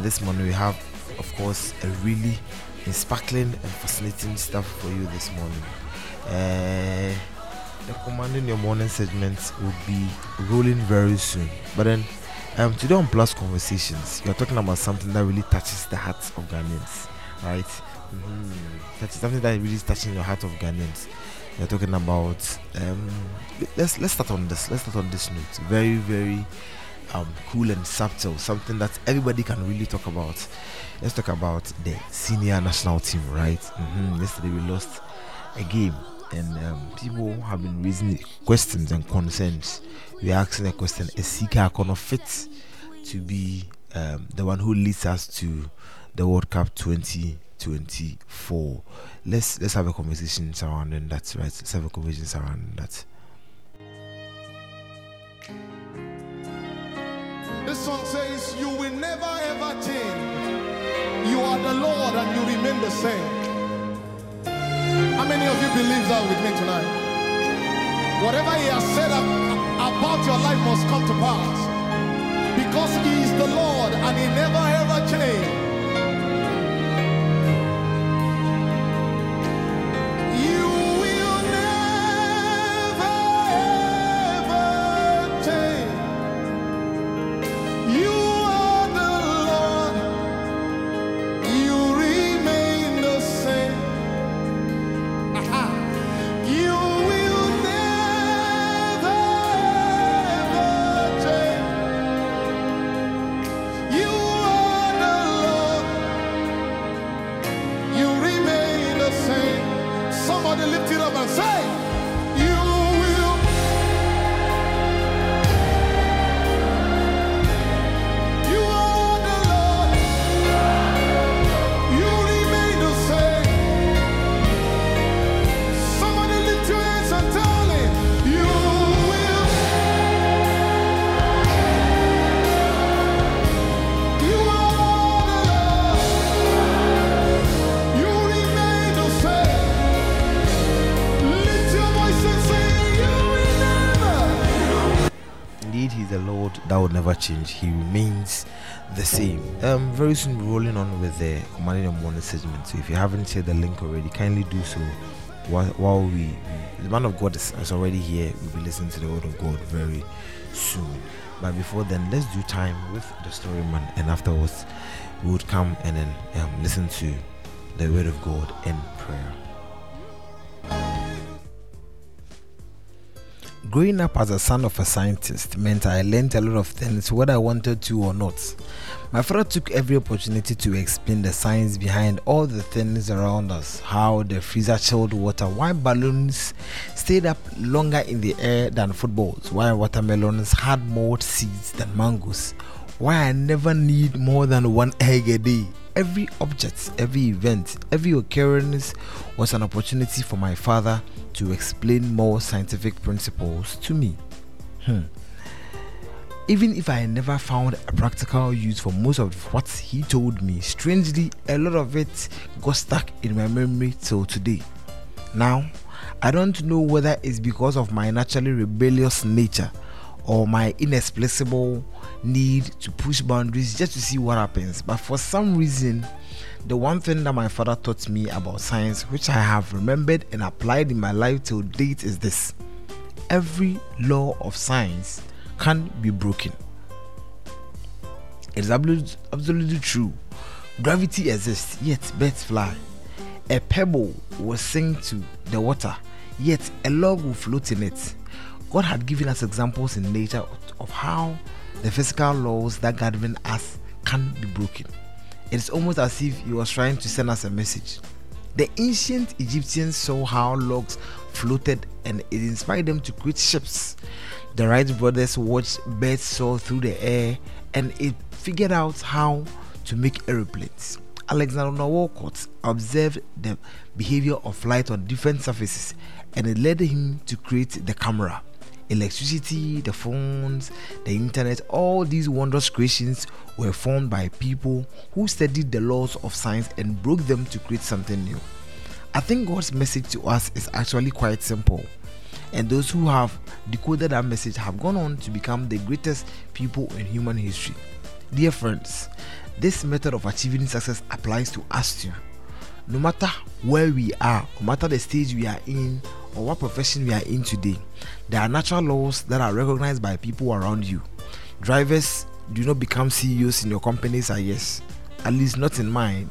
This morning we have, of course, a really sparkling and fascinating stuff for you this morning. Uh, the commanding your morning segment will be rolling very soon. But then um, today on Plus Conversations, you're talking about something that really touches the hearts of Ghanaians, right? Mm-hmm. That's something that really is touching your heart of Ghanaians. You're talking about um, let's let's start on this. Let's start on this note. Very very um, cool and subtle. Something that everybody can really talk about. Let's talk about the senior national team, right? Mm-hmm. Yesterday we lost a game and um, people have been raising questions and concerns. We're asking a question: Is Sika Akono fit to be um, the one who leads us to the World Cup 2024? Let's let's have a conversation surrounding that. Right? Let's have a conversation surrounding that. This song says, "You will never ever change. You are the Lord, and you remain the same." How many of you believe that with me tonight? Whatever He has said about your life must come to pass. Because He is the Lord and He never ever changes. Change. He remains the same. Um, very soon we're rolling on with the commanding the morning segment. So if you haven't shared the link already, kindly do so. While, while we, the man of God is, is already here, we'll be listening to the word of God very soon. But before then, let's do time with the story man, and afterwards we would come and then um, listen to the word of God in prayer. Growing up as a son of a scientist meant I learned a lot of things whether I wanted to or not. My father took every opportunity to explain the science behind all the things around us how the freezer chilled water, why balloons stayed up longer in the air than footballs, why watermelons had more seeds than mangoes, why I never need more than one egg a day. Every object, every event, every occurrence was an opportunity for my father to explain more scientific principles to me. Hmm. Even if I never found a practical use for most of what he told me, strangely, a lot of it got stuck in my memory till today. Now, I don't know whether it's because of my naturally rebellious nature or my inexplicable need to push boundaries just to see what happens, but for some reason, the one thing that my father taught me about science, which I have remembered and applied in my life till date, is this every law of science can be broken. It is absolutely true. Gravity exists, yet birds fly. A pebble will sink to the water, yet a log will float in it. God had given us examples in nature of how the physical laws that govern us can be broken. It's almost as if he was trying to send us a message. The ancient Egyptians saw how logs floated and it inspired them to create ships. The Wright brothers watched birds soar through the air and it figured out how to make aeroplanes. Alexander Wolcott observed the behavior of light on different surfaces and it led him to create the camera electricity, the phones, the internet, all these wondrous creations were formed by people who studied the laws of science and broke them to create something new. I think God's message to us is actually quite simple. And those who have decoded that message have gone on to become the greatest people in human history. Dear friends, This method of achieving success applies to us too. No matter where we are, no matter the stage we are in, or what profession we are in today, there are natural laws that are recognized by people around you. Drivers do not become CEOs in your companies, I guess. At least not in mine.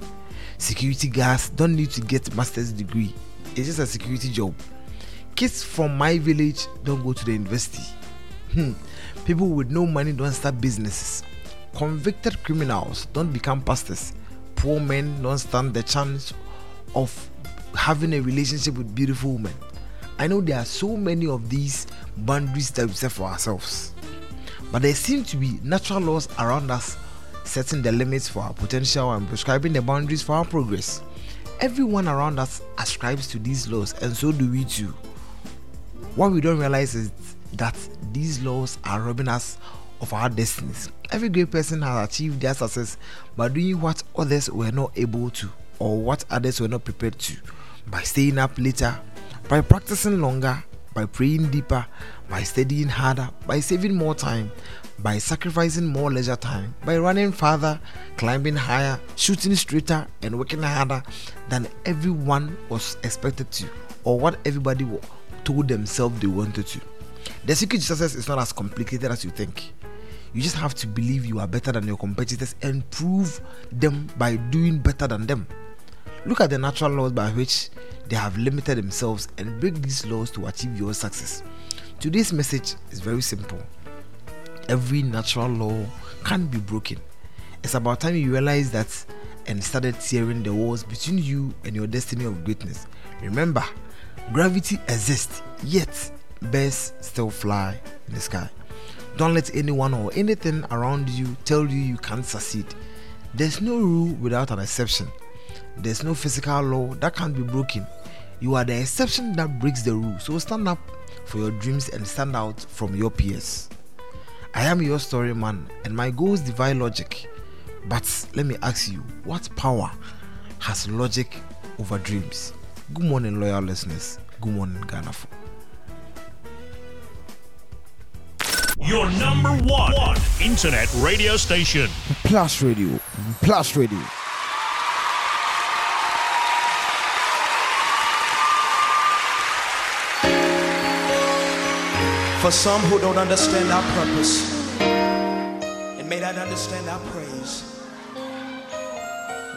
Security guards don't need to get master's degree. It's just a security job. Kids from my village don't go to the university. Hmm. People with no money don't start businesses. Convicted criminals don't become pastors. Poor men don't stand the chance of having a relationship with beautiful women. I know there are so many of these boundaries that we set for ourselves. But there seem to be natural laws around us setting the limits for our potential and prescribing the boundaries for our progress. Everyone around us ascribes to these laws, and so do we too. What we don't realize is that these laws are robbing us of our destinies. Every great person has achieved their success by doing what others were not able to, or what others were not prepared to, by staying up later, by practicing longer, by praying deeper, by studying harder, by saving more time, by sacrificing more leisure time, by running farther, climbing higher, shooting straighter, and working harder than everyone was expected to, or what everybody told themselves they wanted to. The secret to success is not as complicated as you think. You just have to believe you are better than your competitors and prove them by doing better than them. Look at the natural laws by which they have limited themselves and break these laws to achieve your success. Today's message is very simple. Every natural law can be broken. It's about time you realize that and started tearing the walls between you and your destiny of greatness. Remember, gravity exists, yet birds still fly in the sky. Don't let anyone or anything around you tell you you can't succeed. There's no rule without an exception. There's no physical law that can't be broken. You are the exception that breaks the rule. So stand up for your dreams and stand out from your peers. I am your story man, and my goals defy logic. But let me ask you, what power has logic over dreams? Good morning, loyal listeners. Good morning, Ghana. Your number one, one internet radio station. Plus Radio. Plus Radio. For some who don't understand our purpose and may not understand our praise,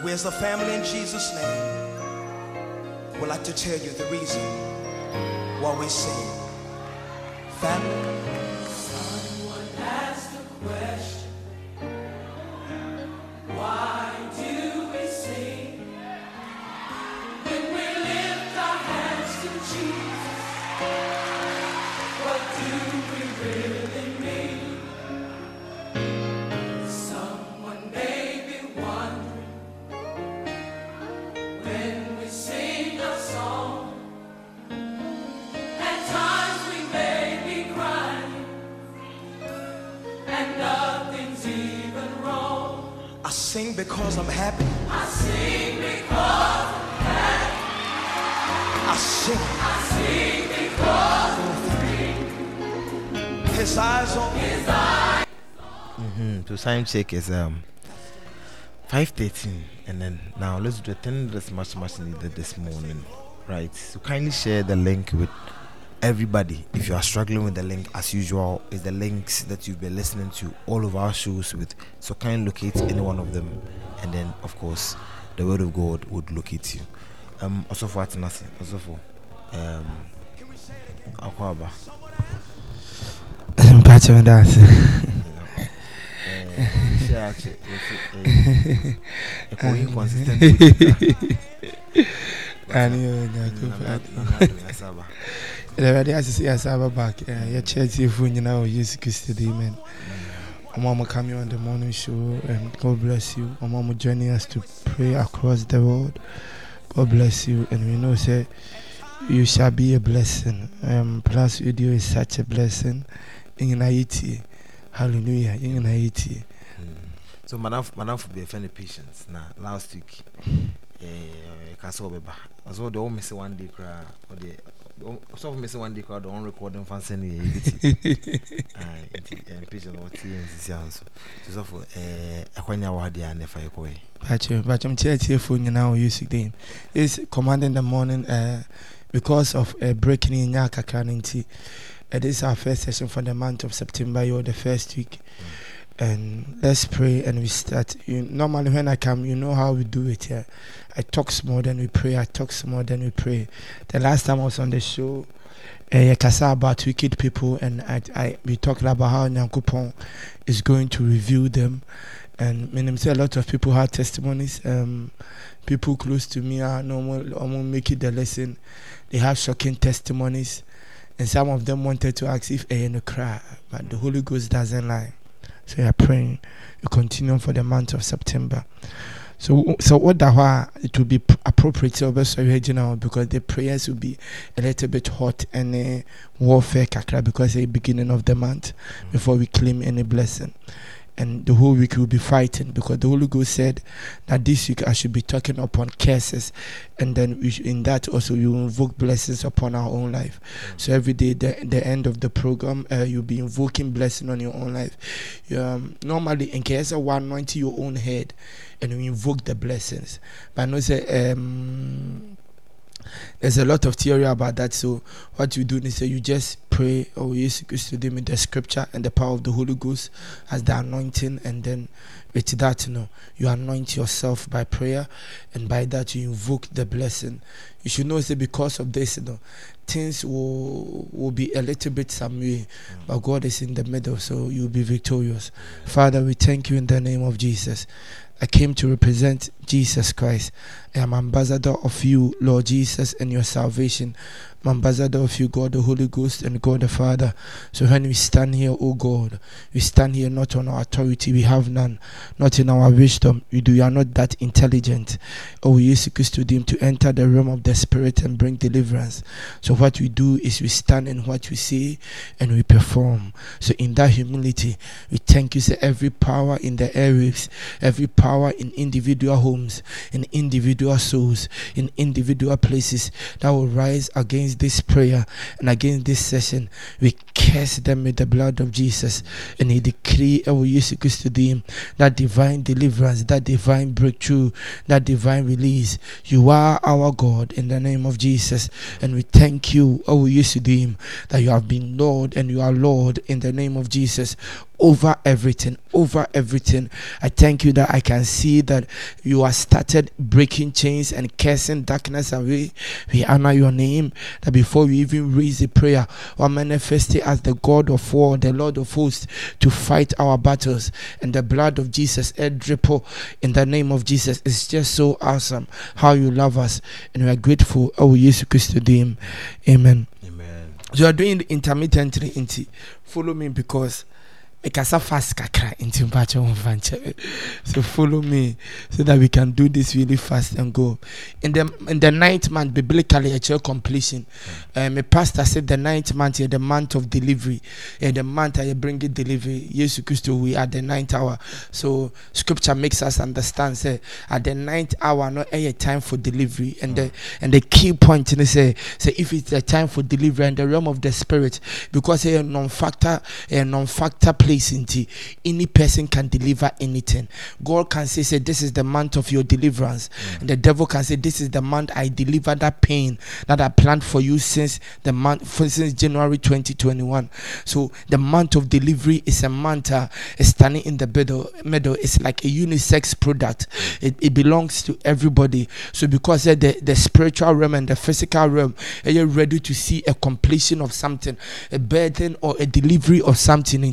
we as a family in Jesus' name would like to tell you the reason why we sing. Family. Because I'm happy. I sing because I'm happy. I sing. I sing because I'm His eyes on His eyes. Mm-hmm. So time check is um 5:13, and then now let's do a thing that's much much needed this morning, right? So kindly share the link with everybody if you are struggling with the link as usual is the links that you've been listening to all of our shows with so kindly locate any one of them and then of course the word of god would locate you um also for nothing also for um akwaba mpacho ndase nyakufa awurade asese yɛ asa aba back yɛkyerɛ tiefoɔ nyinaa wɔ yesu kristo de amen Mama coming on the morning show and God bless you. Mama joining us to pray across the world. God bless you. And we know say you shall be a blessing. Um plus video is such a blessing. In Haiti. Hallelujah. In Haiti. So manaf manaf be friend patience na last week. Eh kasa obeba. Also the almost one day cry or sɔfo mi sɛ one day crowd ɔn record nfa nsɛn ne yɛ ebi ti nti mpatwa na ɔte yɛn sisi anso nti sɔfo ɛɛ ɛkwan yà wɔ ha deɛ anɛ fa yɛ kɔ yɛ. Bacho, Bacho, I'm cheerful now. You see, them is commanding the morning uh, because of uh, breaking in Yaka Uh, this is our first session for the month of September. You're the first week, and let's pray and we start. You, normally, when I come, you know how we do it here. I talk more than we pray. I talk more than we pray. The last time I was on the show, uh, kasa about wicked people, and I, I we talked about how Nyankopon is going to review them. And mean, say a lot of people had testimonies. Um, people close to me are normal, almost making the lesson. They have shocking testimonies, and some of them wanted to ask if a no cry, but the Holy Ghost doesn't lie. So we are praying. We continue for the month of September. So, so what that it will be appropriate to you now because the prayers will be a little bit hot and uh, warfare kakra because the beginning of the month before we claim any blessing and the whole week we'll be fighting because the Holy Ghost said that this week I should be talking upon curses, and then should, in that also you invoke blessings upon our own life. So every day, the the end of the program, uh, you'll be invoking blessing on your own life. Um, normally, in case of anointing your own head, and we invoke the blessings. But know say um there's a lot of theory about that. So what you do is say you just pray you use to them in the scripture and the power of the Holy Ghost as the anointing, and then with that, you know, you anoint yourself by prayer, and by that you invoke the blessing. You should know say because of this, you know, things will will be a little bit some way, but God is in the middle, so you'll be victorious. Father, we thank you in the name of Jesus. I came to represent Jesus Christ. I am ambassador of you, Lord Jesus, and your salvation ambassador of you, God the Holy Ghost and God the Father. So when we stand here, oh God, we stand here not on our authority, we have none, not in our wisdom. We do we are not that intelligent. Oh, we use to them to enter the realm of the spirit and bring deliverance. So what we do is we stand in what we say and we perform. So in that humility, we thank you, say every power in the airwaves, every power in individual homes, in individual souls, in individual places that will rise against against this prayer and against this session, we curse them with the blood of Jesus. And He decree our use to them that divine deliverance, that divine breakthrough, that divine release. You are our God in the name of Jesus, and we thank you, our them, that you have been Lord and you are Lord in the name of Jesus over everything, over everything. I thank you that I can see that you have started breaking chains and casting darkness away. We honor your name that before we even raise the prayer, we manifest it as the God of war, the Lord of hosts, to fight our battles. And the blood of Jesus, Edripo, in the name of Jesus, is just so awesome how you love us. And we are grateful. Oh, Jesus Christ, name. Amen. Amen. So you are doing it intermittently. Follow me because mekasa fast kakra nti mpakyɛ ho mfa nkyɛ so follow me so that we can do this really fast and go. In the in the ninth month biblically ɛkyerɛ completion. Mm. Um, uh, my pastor said the ninth month yɛ the month of delivery. Yɛ the month a bring it delivery. Yesu kristo we at the ninth hour. So scripture makes us understand say at the ninth hour no eh, ɛyɛ time for delivery. And the mm. and the key point ne say say if it's the time for delivery in the realm of the spirit because ɛyɛ non-factor ɛyɛ non-factor place place any person can deliver anything. God can say, say this is the month of your deliverance. Mm. And the devil can say, This is the month I deliver that pain that I planned for you since the month for, since January 2021. So the month of delivery is a month uh, standing in the middle middle. It's like a unisex product. It, it belongs to everybody. So because uh, the, the spiritual realm and the physical realm are you ready to see a completion of something, a burden or a delivery of something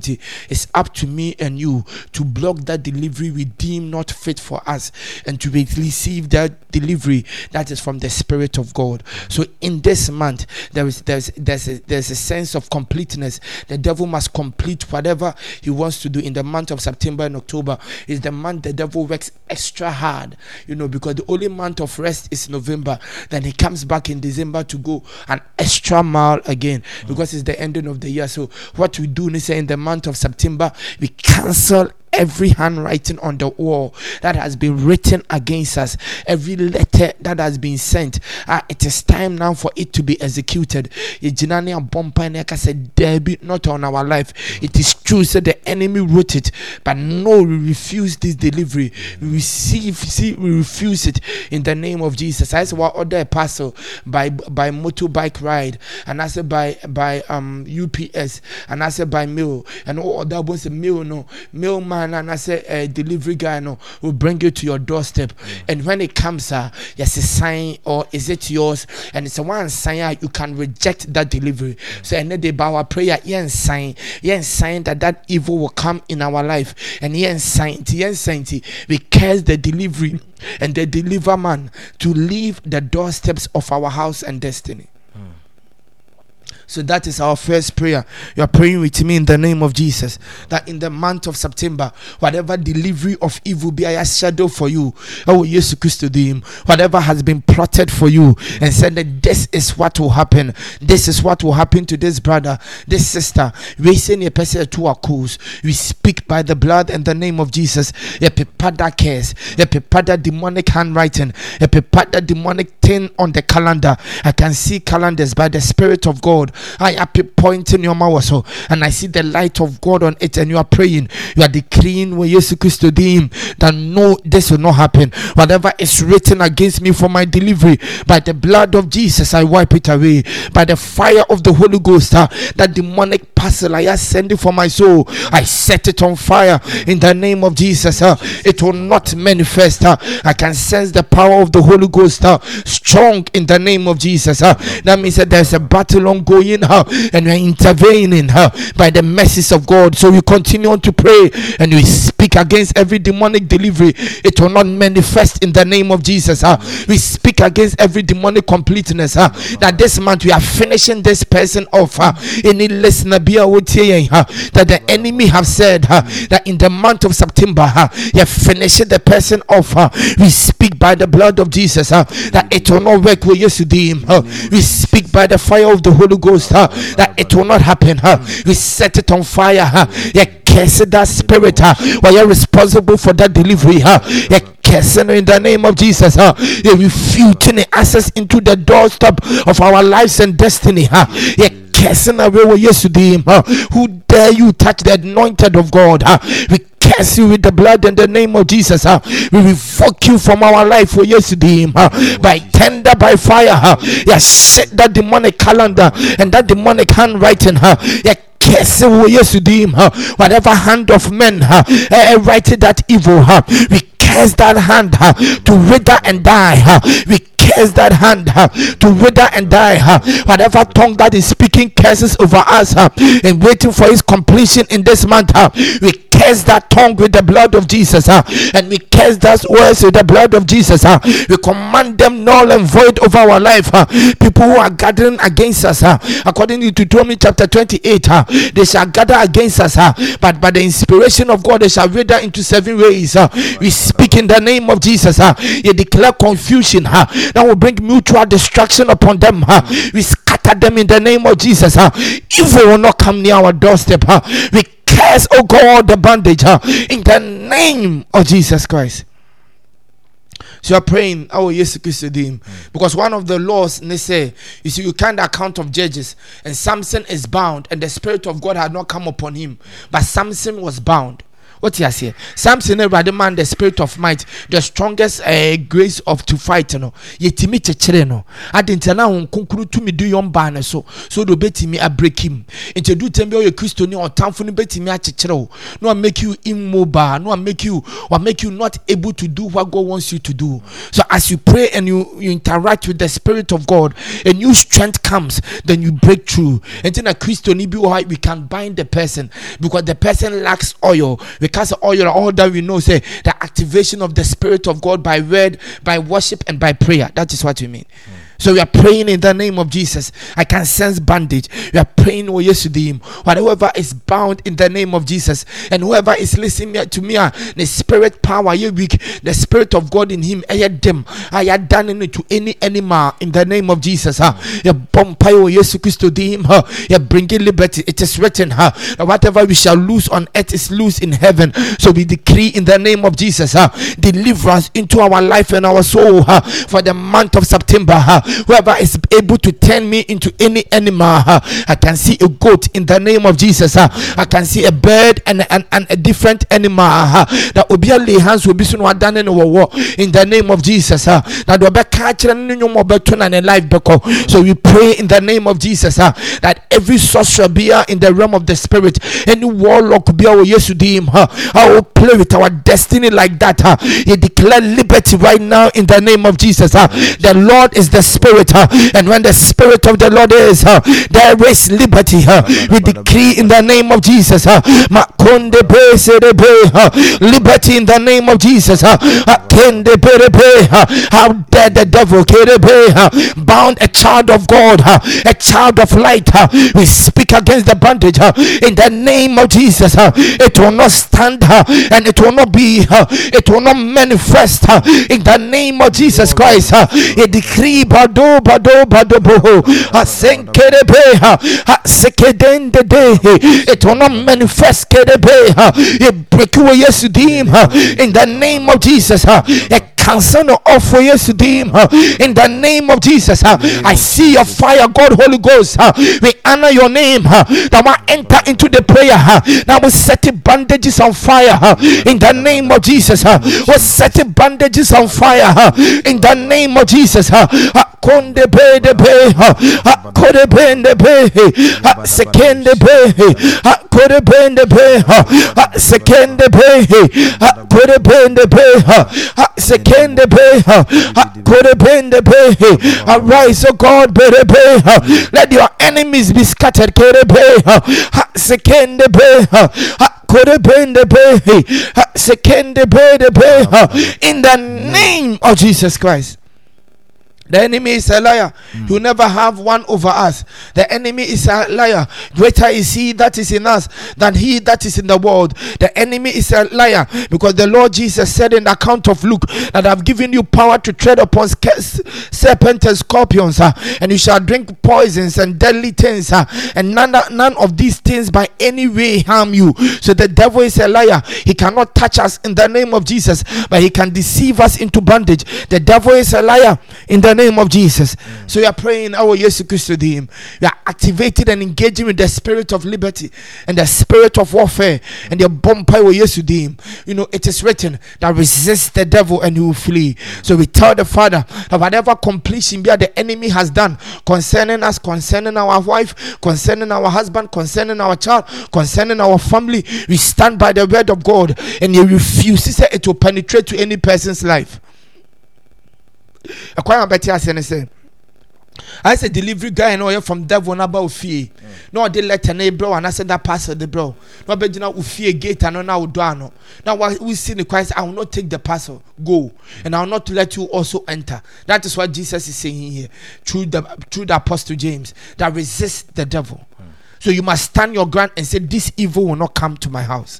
it's up to me and you to block that delivery we deem not fit for us and to receive that delivery that is from the Spirit of God. So in this month, there is there's there's a, there's a sense of completeness. The devil must complete whatever he wants to do in the month of September and October. Is the month the devil works extra hard, you know, because the only month of rest is November. Then he comes back in December to go an extra mile again mm. because it's the ending of the year. So what we do is in the month of September September, we cancel every handwriting on the wall that has been written against us, every letter that has been sent, uh, it is time now for it to be executed. Yɛgyina ne abɔ mpae na yɛka sɛ, "Dabi, Not on our life. It is true, so the enemy wrote it, but no, we refuse this delivery. We receive, see, we refuse it in the name of Jesus. I said, what order a parcel by by motorbike ride, and I said by by um UPS, and I said by mail, and all that was a mail no mailman, and I said a delivery guy no will bring it to your doorstep, and when it comes, uh, yes, a sign or is it yours, and it's a one sign uh, you can reject that delivery. So and then they bow our prayer, yes, sign, yes, sign that that evil will come in our life, and yes, sign, yes, sign, we curse the delivery and the deliver man to leave the doorsteps of our house and destiny. So that is our first prayer. You are praying with me in the name of Jesus. That in the month of September, whatever delivery of evil be a shadow for you, oh yes, Christ him, whatever has been plotted for you, and said that this is what will happen. This is what will happen to this brother, this sister. We send a person to our cause. We speak by the blood and the name of Jesus. A pepada curse, a pepada demonic handwriting, a pepada demonic thing on the calendar. I can see calendars by the Spirit of God. I am pointing your mouth so, and I see the light of God on it, and you are praying, you are decreeing with Jesus Christ to him that no, this will not happen. Whatever is written against me for my delivery, by the blood of Jesus, I wipe it away. By the fire of the Holy Ghost, uh, that demonic parcel I ascend it for my soul, I set it on fire in the name of Jesus. Uh, it will not manifest. Uh, I can sense the power of the Holy Ghost uh, strong in the name of Jesus. Uh, that means that there's a battle ongoing in her and we are intervening her by the mercies of God. So we continue on to pray and we speak against every demonic delivery. It will not manifest in the name of Jesus. Huh? We speak against every demonic completeness. Huh? That this month we are finishing this person off. Huh? Any listener be huh? that the enemy have said huh? that in the month of September huh? you have finished the person off. Huh? We speak by the blood of Jesus huh? that it will not work with yesterday. Huh? We speak by the fire of the Holy Ghost huh, that it will not happen. Huh. We set it on fire. Huh. You curse that spirit. Huh. While you're responsible for that delivery. You cursing in the name of Jesus. You refuting access into the doorstep of our lives and destiny. Huh. You cursing away yesterday. Huh. Who dare you touch the anointed of God? We curse you with the blood and the name of Jesus. Huh? We revoke you from our life for yesterday huh? by tender, by fire. Huh? Yeah, set that demonic calendar and that demonic handwriting. Huh? Yeah, curse yesterday. Huh? Whatever hand of men huh? Uh, writing that evil. Huh? We curse that hand to wither and die. We curse that hand to wither and die. Whatever tongue that is speaking curses over us and waiting for its completion in this month. We curse that tongue with the blood of Jesus. And we curse that words with the blood of Jesus. We command them null and void of our life. People who are gathering against us, according to Deuteronomy chapter 28, huh, they shall gather against us, but by the inspiration of God, they shall wither into seven ways. We speak in the name of Jesus. Huh, you declare confusion. Huh, that will bring mutual destruction upon them. We scatter them in the name of Jesus. Huh? Evil will not come near our doorstep. We curse, oh God, the bandage huh? in the name of Jesus Christ. So you're praying, oh yes, Christodim. Because one of the laws they say, you see, you can't account of judges, and Samson is bound, and the spirit of God had not come upon him, but Samson was bound what you say samson awurade man the spirit of might the strongest uh, grace of to fight no yɛtumi kyekyere no ade nti na ho nkonkuru tumi du yɔn baa ne so so de obetumi abreak him. Nti edu tɛm bi ɔyɛ kristo ni ɔtanfo no betumi akyekyere o no one make you immobile. No one make you or make you not able to do what God wants you to do. So as you pray and you you interact with the spirit of God a new strength comes then you break through. Nti na kristo ni bi wɔ we can bind the person because the person lacks oil. Because oil, all that we know, say the activation of the Spirit of God by word, by worship, and by prayer. That is what we mean. Mm. So we are praying in the name of Jesus. I can sense bandage. We are praying, oh yes, to him. Whatever is bound in the name of Jesus, and whoever is listening to me, ah, the spirit power, you weak, the spirit of God in him, I had them. I had done it to any animal in the name of Jesus. Ha, you bumpy, oh you ah. bringing liberty. It is written, ah, ha, whatever we shall lose on earth is loose in heaven. So we decree in the name of Jesus, ha, deliverance into our life and our soul ha, for the month of September. Ha, whoever is able to turn me into any animal, uh, I can see a goat in the name of Jesus. Uh, I can see a bird and, and, and a different animal uh, that will be hands will be soon done in the name of Jesus. That will be catching no more better than a life So we pray in the name of Jesus that every sorcerer be in the realm of the spirit, any warlock be our yes to. I will play with our destiny like that. He declare liberty right now in the name of Jesus. The Lord is the spirit, and when the spirit of the Lord is, there is liberty. We decree in the name of Jesus. Liberty in the name of Jesus. How dare the devil bound a child of God, a child of light. We speak against the bondage in the name of Jesus. It will not stand and it will not be, it will not manifest in the name of Jesus Christ. A decree bado bado bado boho. Asenkerebe sekedende de. It will not manifest kerebe. It break away yesterday in the name of Jesus. A cancel off for yesterday in the name of Jesus. I see your fire, God, Holy Ghost. We honor your name. Now I enter into the prayer. Now we set the bandages on fire in the name of Jesus. We set the bandages on fire in the name of Jesus konde be de be kode be de be sekende be kode be de be sekende be kode be de be sekende arise o god let your enemies be scattered in the name of Jesus Christ. The enemy is a liar. Mm. He'll never have one over us. The enemy is a liar. Greater is he that is in us than he that is in the world. The enemy is a liar because the Lord Jesus said in the account of Luke that I've given you power to tread upon serpents and scorpions, uh, and you shall drink poisons and deadly things, uh, and none, none of these things by any way harm you. So the devil is a liar. He cannot touch us in the name of Jesus, but he can deceive us into bondage. The devil is a liar in the name of Jesus. Mm. So you are praying, our Jesus Christ to him. You are activated and engaging with the spirit of liberty and the spirit of warfare and the bumper with Jesus to him. You know, it is written that resist the devil and he will flee. So we tell the Father that whatever completion be the enemy has done concerning us, concerning our wife, concerning our husband, concerning our child, concerning our family, we stand by the word of God and he refuses it to penetrate to any person's life ɛkwan a bɛte ase ne sɛ ayɛ sɛ delivery guy na ɔyɛ from devil na ba ofie. Na ɔde letter na ebrɛ wɔn anasɛ that parcel de brɛ na ɔbɛgyina ofie gate ano na ɔdɔ ano. Na wosi ne kwan sɛ i will not take the parcel go. And i will not let you also enter. That is what jesus is saying here. Through the through the apostle james that resist the devil. So you must stand your ground and say this evil will not come to my house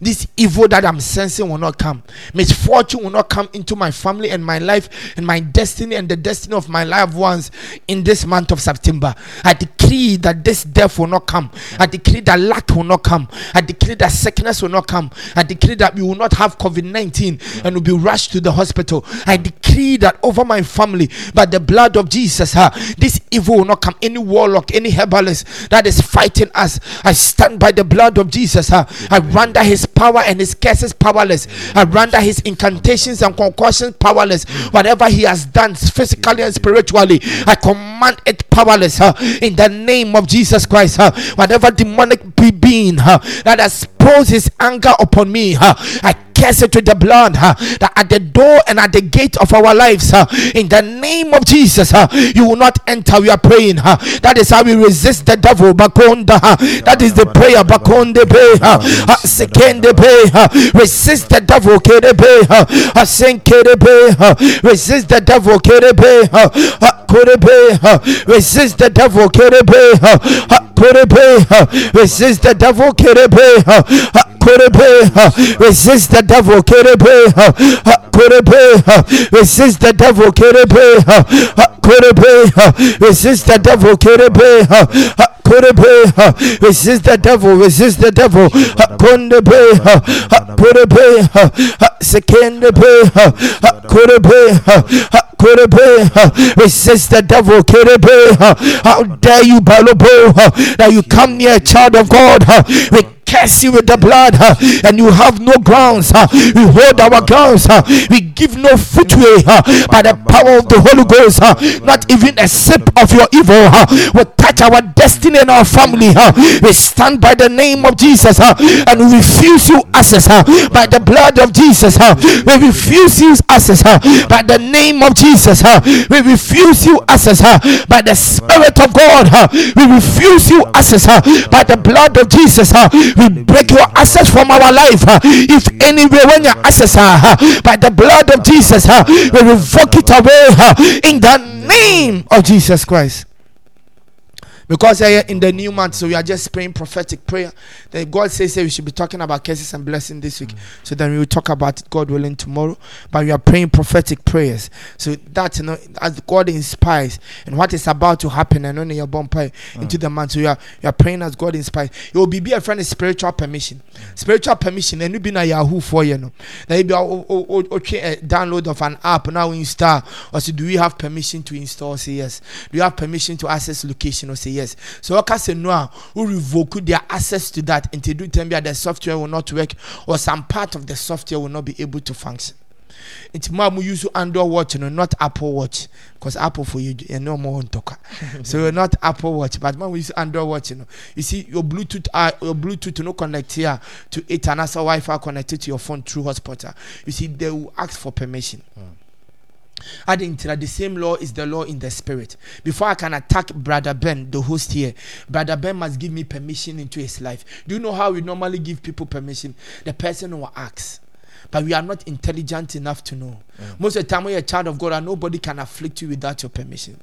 this evil that I'm sensing will not come. Misfortune will not come into my family and my life and my destiny and the destiny of my loved ones in this month of September. I decree that this death will not come. I decree that lack will not come. I decree that sickness will not come. I decree that we will not have COVID 19 and will be rushed to the hospital. I decree that over my family, by the blood of Jesus, uh, this evil will not come. Any warlock, any herbalist that is fighting us, I stand by the blood of Jesus. Uh, I render his power and his curses powerless. I render his incantations and concussions powerless. Whatever he has done physically and spiritually, I command it powerless in the name of Jesus Christ. Whatever demonic being uh, that has posed his anger upon me, I curse it with the blood that at the door and at the gate of our lives, in the name of Jesus, you will not enter. We are praying. That is how we resist the devil. Bakonda. That is the prayer. Bakonde be. Sekende be. Resist the devil. Kerebe. Senkere uh, resist the devil. Kerebe. Kerebe. Resist the devil. Kerebe. Kerebe. Resist the devil. Kerebe. Uh, uh. Uh, resist the devil. Uh, uh. Uh, resist the devil. Uh, uh. Uh, resist the devil. Uh, uh. Uh, resist the devil. Resist the devil. Uh. Uh, uh. Uh, uh. Uh, uh. Uh, uh, uh, resist the devil. Uh, how dare you, Balobo, uh, that you come near a child of God. Curse you with the blood, and you have no grounds. We hold our grounds. We give no footway by the power of the Holy Ghost. Not even a sip of your evil will touch our destiny and our family. We stand by the name of Jesus and we refuse you access by the blood of Jesus. We refuse you access by the name of Jesus. We refuse you access by the Spirit of God. We refuse you access by the blood of Jesus. We break your access from our life. If anywhere when your access uh, by the blood of Jesus, uh, we revoke it away uh, in the name of Jesus Christ. Because uh, in the new month, so we are just praying prophetic prayer. Then God says that we should be talking about curses and blessing this week. So then we will talk about it, God willing, tomorrow. But we are praying prophetic prayers. So that you know, as God inspires and what is about to happen, and only your bumper into the month. So you are you are praying as God inspires. It will be, be a friend of spiritual permission. Spiritual permission, and you be na Yahoo for you know. Then you be a download of an app now install. Or say, do we have permission to install? Say yes. Do you have permission to access location? Or say yes. So ɔka sɛ no a revoke their access to that nti do time bi a the software will not work or some part of the software will not be able to function. nti mo a mo use android watch no not apple watch because apple for you ɛno ɔmo wɔn ntɔka so not apple watch but mo a mo use android watch no you see your bluetooth uh, your bluetooth no connect here to it and also wi-fi connected to your phone through hotspot you see they will ask for permission. Adding to that, the same law is the law in the spirit. Before I can attack Brother Ben, the host here, Brother Ben must give me permission into his life. Do you know how we normally give people permission? The person will ask. But we are not intelligent enough to know. Mm. Most of the time, when you're a child of God, and nobody can afflict you without your permission.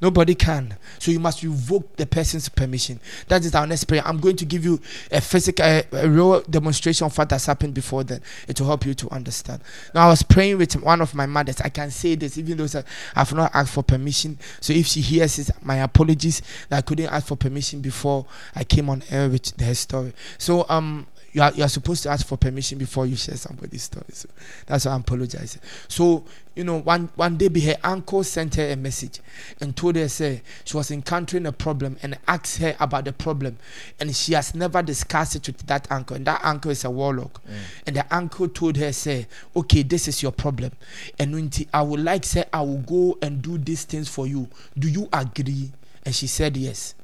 Nobody can. So you must revoke the person's permission. That is our next prayer. I'm going to give you a physical, a, real demonstration of what has happened before then. It will help you to understand. Now, I was praying with one of my mothers. I can say this, even though I have not asked for permission. So if she hears it, my apologies that I couldn't ask for permission before I came on air with her story. So, um, you are, you are supposed to ask for permission before you share somebody's story. So that's why I'm apologizing. So, you know, one one day her uncle sent her a message and told her say she was encountering a problem and asked her about the problem. And she has never discussed it with that uncle. And that uncle is a warlock. Mm. And the uncle told her, say, okay, this is your problem. And I would like say I will go and do these things for you. Do you agree? And she said yes.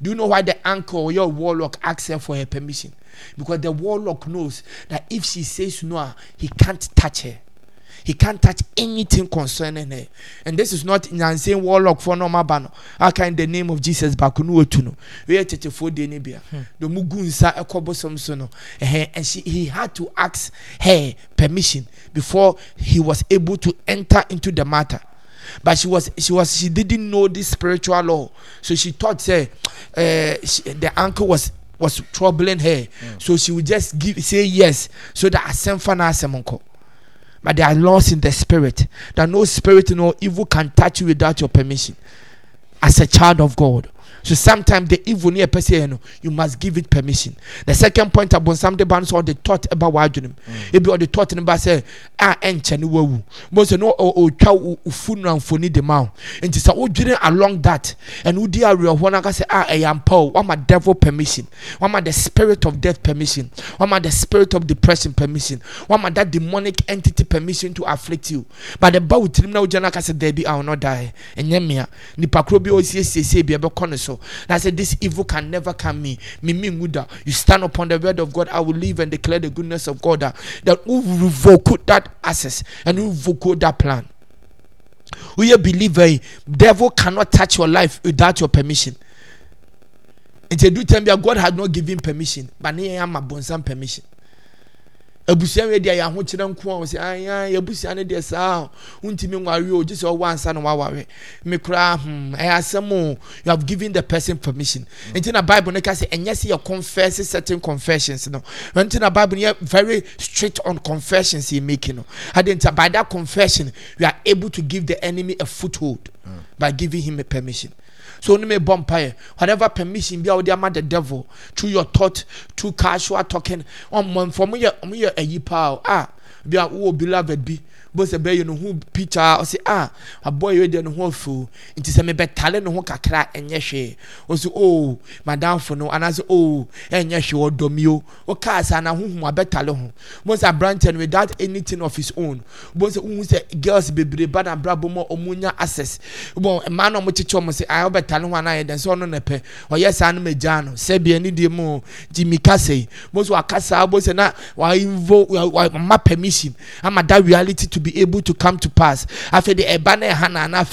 Do you know why the uncle or your warlock asked her for her permission? Because the warlock knows that if she says no, he can't touch her. He can't touch anything concerning her. And this is not Nancy warlock for no mabano. I can in the name of Jesus bakunu otuno. We are tete for the nebia. The mugunsa ekobo somsono. And she he had to ask her permission before he was able to enter into the matter but she was she was she didn't know this spiritual law so she thought say uh, she, the uncle was was troubling her. So she would just give say yes so that asemfa but they are lost in the spirit that no spirit no evil can touch you without your permission. As a child of god so sometimes the evil near person you, know, you must give it permission. The second point about some the bands or the thought about what you If you the thought about say ah enche ni wawu. Most no o twa ufunu amfoni the mouth. And so o dwene along that and wo di awe ho na ka say ah e yampa o wa devil permission. Wa ma the spirit of death permission. Wa ma the spirit of depression permission. Wa ma that demonic entity permission to afflict you. But the bow tirim na wo jana ka say there be I will not die. Enye mea nipa kro bi o siesie bi e be kono so. And I said, This evil can never come me. Me nguda. You stand upon the word of God. I will live and declare the goodness of God. That, that we revoke that access and we revoke that plan. We are believer. Eh, devil cannot touch your life without your permission. nti edu time god had not given permission but yɛn ama bonsam permission abusua wei deɛ yɛ ahokyerɛ nko a wɔsɛ aya yɛabusua no deɛ saa wontumi nware o gye sɛ ɔwɔ ansa na waware me koraa hmm ɛyɛ asɛm o. You have given the person permission. Nti na bible no ka sɛ ɛnyɛ sɛ yɛ confess certain confessions no. Nti na bible no yɛ very strict on confessions yɛ making no. Ade nti by that confession we are able to give the enemy a foothold by giving him a permission so only me mpaeɛ whatever permission be a ama the devil through your thought through casual talking. Ɔmo nfɔ ɔmo yɛ ɔmo yɛ ɛyi paa ah bi a wowɔ beloved bi bó bɛyɛ ne ho picture ɔsi a abɔ yi deɛ ne ho afuo nti sɛ mebɛtale ne ho kakra ɛnyɛ hwee ɔsi o madamfo no anaasɛ o. Ɛnyɛ hwee ɔdɔ mi o ɔkaa sɛ abɛtale ho bó aberanteɛ no without anything of his own. Bó sɛ sɛ girls bebree ba na abrabɔ mu a ɔmo nya access. Bɔn mmaa na ɔmo kyekyɛ ɔmo sɛ ayɛ ɔbɛtale ho anayɛ dɛ sɛ ɔno na pɛ ɔyɛ saa no ma gya no sɛbi ɛni deɛ mu jimmy kasa yi wakasa bó sɛ na wa invo wa ma permission. Ama that reality to be able to come to pass. Afei de ɛba na ɛha na ana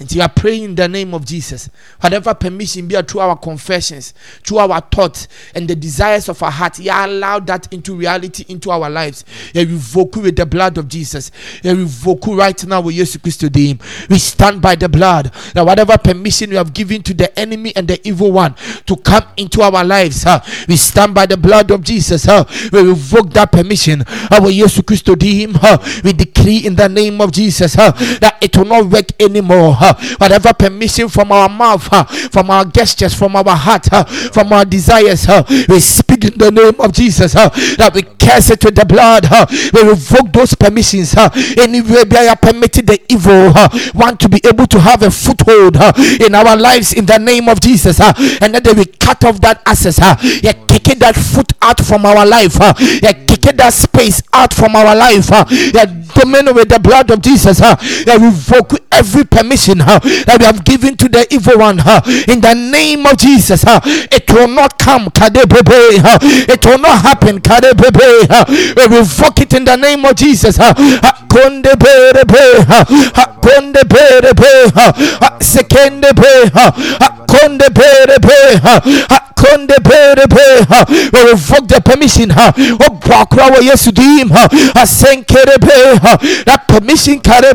And you are praying in the name of Jesus. Whatever permission be through our confessions, through our thoughts, and the desires of our heart, you allow that into reality into our lives. You revoke with the blood of Jesus. You revoke right now with Jesus Christ to today. We stand by the blood. That whatever permission we have given to the enemy and the evil one to come into our lives, huh, we stand by the blood of Jesus. Huh, we revoke that permission. Our Jesus Christ today. Huh, we decree in the name of Jesus huh, that it will not work anymore. Huh, Uh, whatever permission from our mouth, uh, from our gestures, from our heart, uh, from our desires, uh, we speak in the name of Jesus uh, that we curse it with the blood. Uh, we revoke those permissions. anywhere we are permitted the evil want to be able to have a foothold in our lives in the name of Jesus. and then we cut off that access. you're kicking that foot out from our life. you're kicking that space out from our life. Dominion with the blood of Jesus. That we revoke every permission that we have given to the evil one in the name of Jesus. it will not come. It will not happen. We revoke it in the name of Jesus. Be, sekende We revoke the permission. Oh. That permission revoke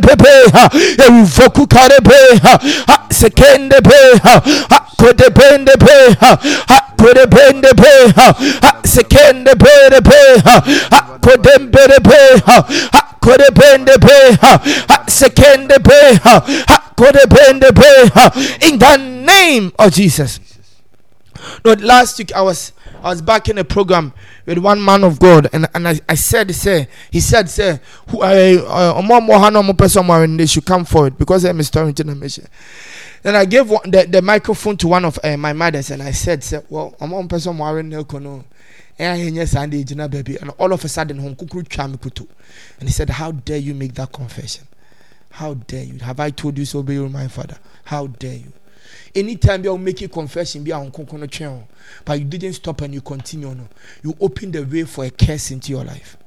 in the name of Jesus. No, last week I was I was back in a program with one man of God, and, and I, I said, say, he said, say, who I uh, person wearing they should come forward because I'm a story generation. Then I gave one, the, the microphone to one of uh, my mothers, and I said, say, well, I'm on person wearing this, and all of a sudden and he said how dare you make that confession? How dare you? Have i told you so be your my father? How dare you anytime you make a confession be on but you didn't stop and you continue no you open the way for a curse into your life.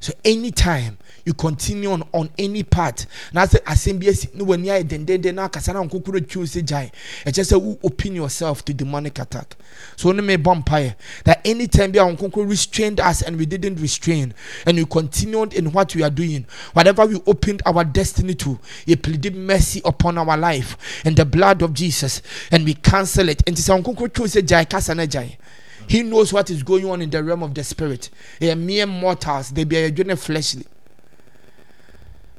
So anytime you continue on on any part na sɛ asɛm bi esi ne w'ani ayɛ dendenden na akasa na nkokoro twi sɛ gyae ɛkyɛ sɛ wo open yourself to demonic attack so ne me bɔ mpaeɛ that anytime bi a nkokoro restrained us and we didn't restrain and we continued in what we are doing whatever we opened our destiny to he pleaded mercy upon our life and the blood of Jesus and we cancel it nti sɛ nkokoro twi sɛ gyae kasa na gyae he knows what is going on in the realm of the spirit. Are mere mortals. They be a fleshly.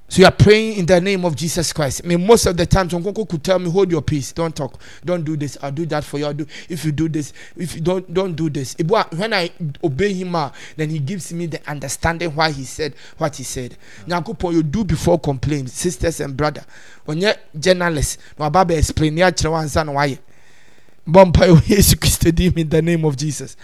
So you are praying in the name of Jesus Christ. I mean, most of the time, Tonkonko could tell me, "Hold your peace, don't talk, don't do this. I'll do that for you. I'll do if you do this, if you don't, don't do this." When I obey him, uh, then he gives me the understanding why he said what he said. Now, you do before complain, sisters and brother. When you're journalist, no Baba explain. You why. Bompa Jesus Christ in the name of Jesus.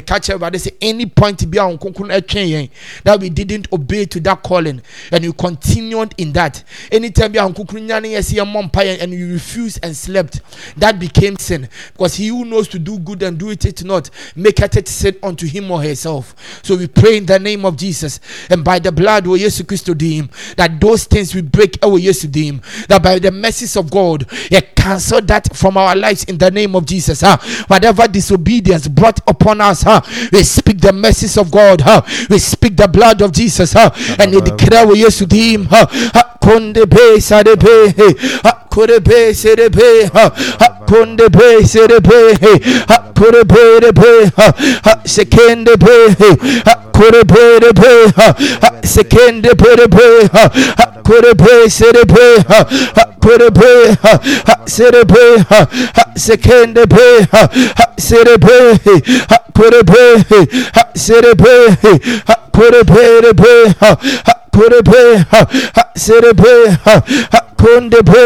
Catch everybody say any point to be on that we didn't obey to that calling and you continued in that. Anytime you see a mom and you refused and slept, that became sin. Because he who knows to do good and do it, it not, make it sin unto him or herself. So we pray in the name of Jesus and by the blood of Jesus Christ him that those things we break our yes to him that by the mercies of God, he cancel that from our lives in the name of Jesus. Huh? Whatever disobedience brought upon us, huh? we speak the mercies of God, we speak the blood of Jesus, and we declare we yes to him. Huh? Konde be sade be, ha kunde pe sere pe ha kure pe re pe ha ha sekende pe ha kure pe re pe ha ha sekende pe re pe ha ha kure pe sere pe ha ha kure pe ha ha sere pe ha ha sekende pe ha ha sere pe ha kure pe ha sere pe ha kure pe re pe ha ha kure pe ha ha sere pe ha ha kunde pe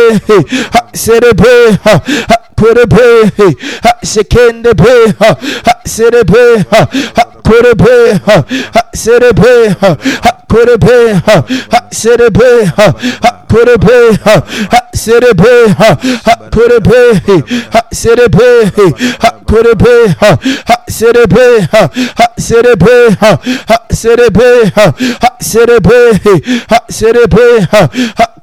ha sere pe ha ha Purebe, Sekendebe, Serebe, Purebe, Serebe, Purebe, Serebe, Purebe, Serebe, Purebe, Serebe, Purebe, Serebe, Serebe, Serebe, Serebe, Serebe,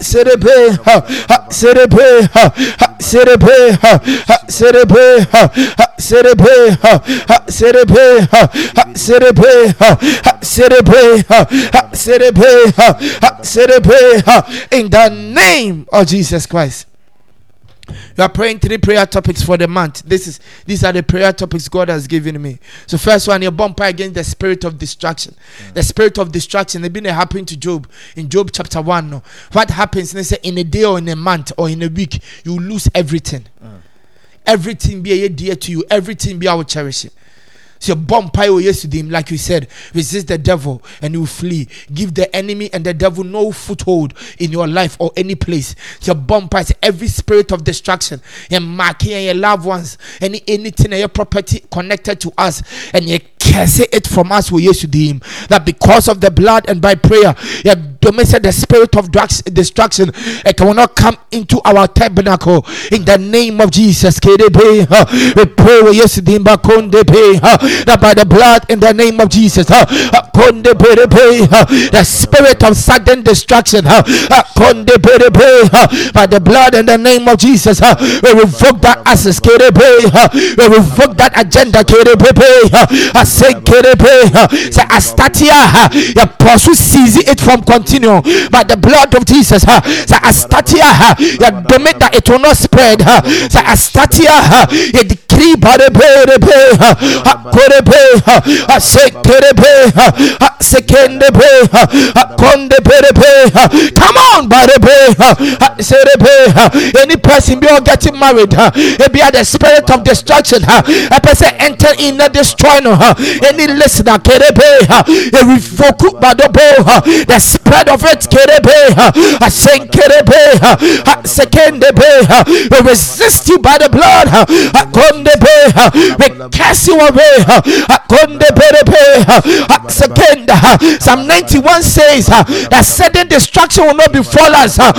sere be ha sere be ha sere be ha sere be in the name of Jesus Christ you are praying three prayer topics for the month. This is these are the prayer topics God has given me. So first one, your bumper against the spirit of distraction. The spirit of distraction. It been happening to Job in Job chapter one. No, what happens? They say in a day or in a month or in a week, you lose everything. Everything be a dear to you. Everything be our cherishing. So bomb pie yesterday, like you said, resist the devil and you flee. Give the enemy and the devil no foothold in your life or any place. So bomb pie every spirit of destruction and marking your loved ones, any anything and your property connected to us, and you curse it from us we yesterday. That because of the blood and by prayer, you domestic the spirit of destruction, it cannot come into our tabernacle. In the name of Jesus. We pray that by the blood in the name of Jesus, the spirit of sudden destruction, by the blood in the name of Jesus, we revoke that access, we revoke that agenda. I say, say, Astatia, your pursue seize it from continuing by the blood of Jesus. Say, Astatia, your domain that it will not spread. Say, Astatia, you decree by the blood korebe asekerebe asekendebe akondeberebe come on barebe serebe any person be all getting married it be the spirit of destruction a person enter in the destroy no any listener kerebe a revoke badobo the spread of it kerebe asenkerebe asekendebe we resist you by the blood akondebe we cast you away Second, uh, Psalm 91 says uh, that sudden destruction will not befall us. Uh,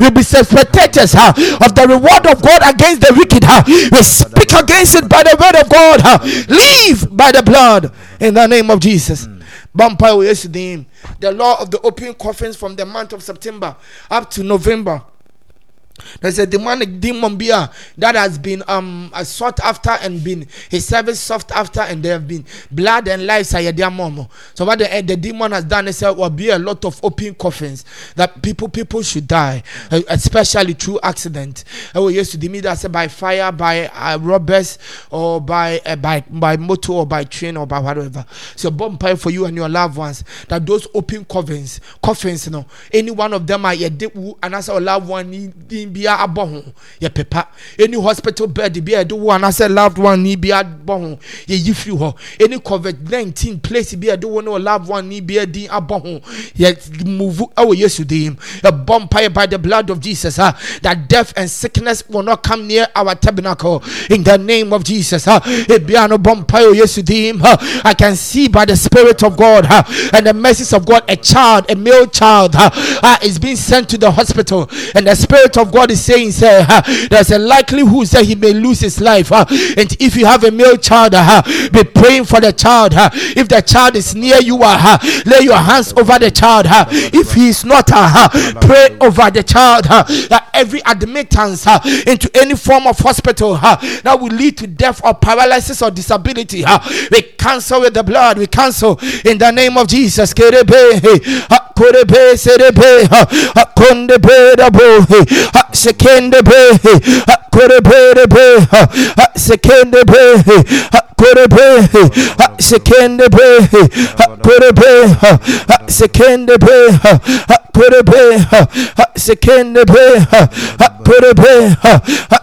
You'll be spectators of the reward of God against the wicked. We speak against it by the word of God. Leave by the blood in the name of Jesus. The law of the open coffins from the month of September up to November There's a demonic demon beer that has been um uh, sought after and been his service sought after, and there have been blood and lives. So what the, uh, the demon has done is there will be a lot of open coffins that people people should die, uh, especially through accident. I will used to media say by fire, by uh, robbers, or by uh, by by motor or by train or by whatever. So bomb for you and your loved ones that those open coffins, coffins, you know, any one of them are your and as our loved one need bia abɔ ho. Yɛ pepa. Any hospital bed bi a yɛde wo anaasɛ loved one ni bi abɔ ho. Yɛyi firi hɔ. Any covid nineteen place bi a yɛde wo ne loved one ni bi adi abɔ ho. Yɛ move ɛwɔ yesu dim mpaeɛ by the blood of jesus ha that death and sickness will not come near our tabernacle. In the name of jesus ha ebia no bɔ mpaeɛ wɔ yesu dim ha ah, i can see by the spirit of god ha and the mercies of god a child a male child ha is being sent to the hospital. And the spirit of god is saying, say, there's a likelihood that he may lose his life. And if you have a male child, be praying for the child. If the child is near you, lay your hands over the child. If he is not, pray over the child. That every admittance into any form of hospital that will lead to death or paralysis or disability, we cancel with the blood. We cancel in the name of Jesus. Sekende be kore be be sekende be kore be sekende be kore be sekende be kore be sekende be kore be sekende be kore be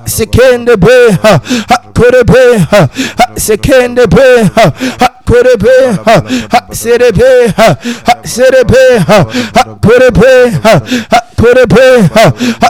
sekende be kore be sere be sere be kore be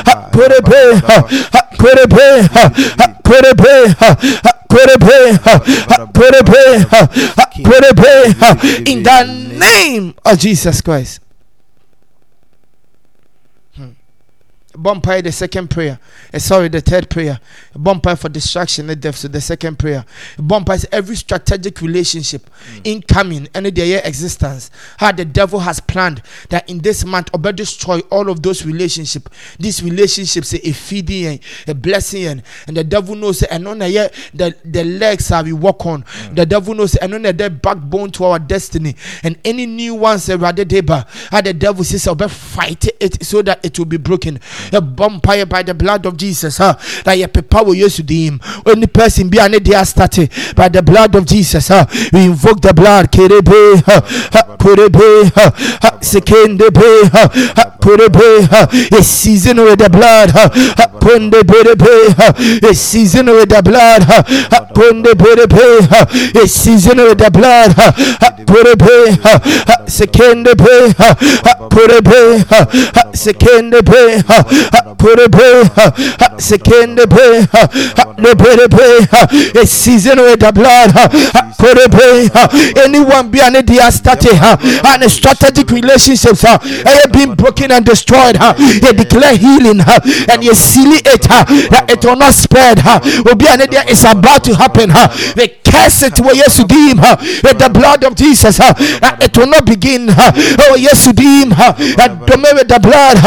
sekende be le be de be kore be kore be kore be kore be kore be kore be in the name of Jesus Christ Bumpire the second prayer. Uh, sorry, the third prayer. Bumpire for distraction and death. So the second prayer. Bumpire is every strategic relationship, mm. incoming, and their existence. How the devil has planned that in this month, or destroy all of those relationships. These relationships, eh, a feeding and a blessing, and, the devil knows, and on the the, legs that we walk on. Mm. The devil knows, and on the backbone to our destiny. And any new ones, rather, deba, how the devil says, I'll fight it so that it will be broken hmm. A vampire by the blood of Jesus. That your papa will use to him. Any person be an idea started by the blood of Jesus. Huh? We invoke the blood. Kerebe, Kurebe, Sekendebe, Kurebe, a season with the blood. A season with the blood. A season with the blood. Kurebe, Sekendebe, Kurebe, Sekendebe, Purebe, Sekendebe, Lebebe, a pee at secane the pay at the brede pay ha a season with the blood, Purebe, anyone be an idea started, and a strategic relationships have been broken and destroyed, they declare healing, and you seal it, it will not spread, idea. Is about to happen, they curse it where yes, deem with the blood of Jesus, it will not begin, oh yes, deem, with the blood,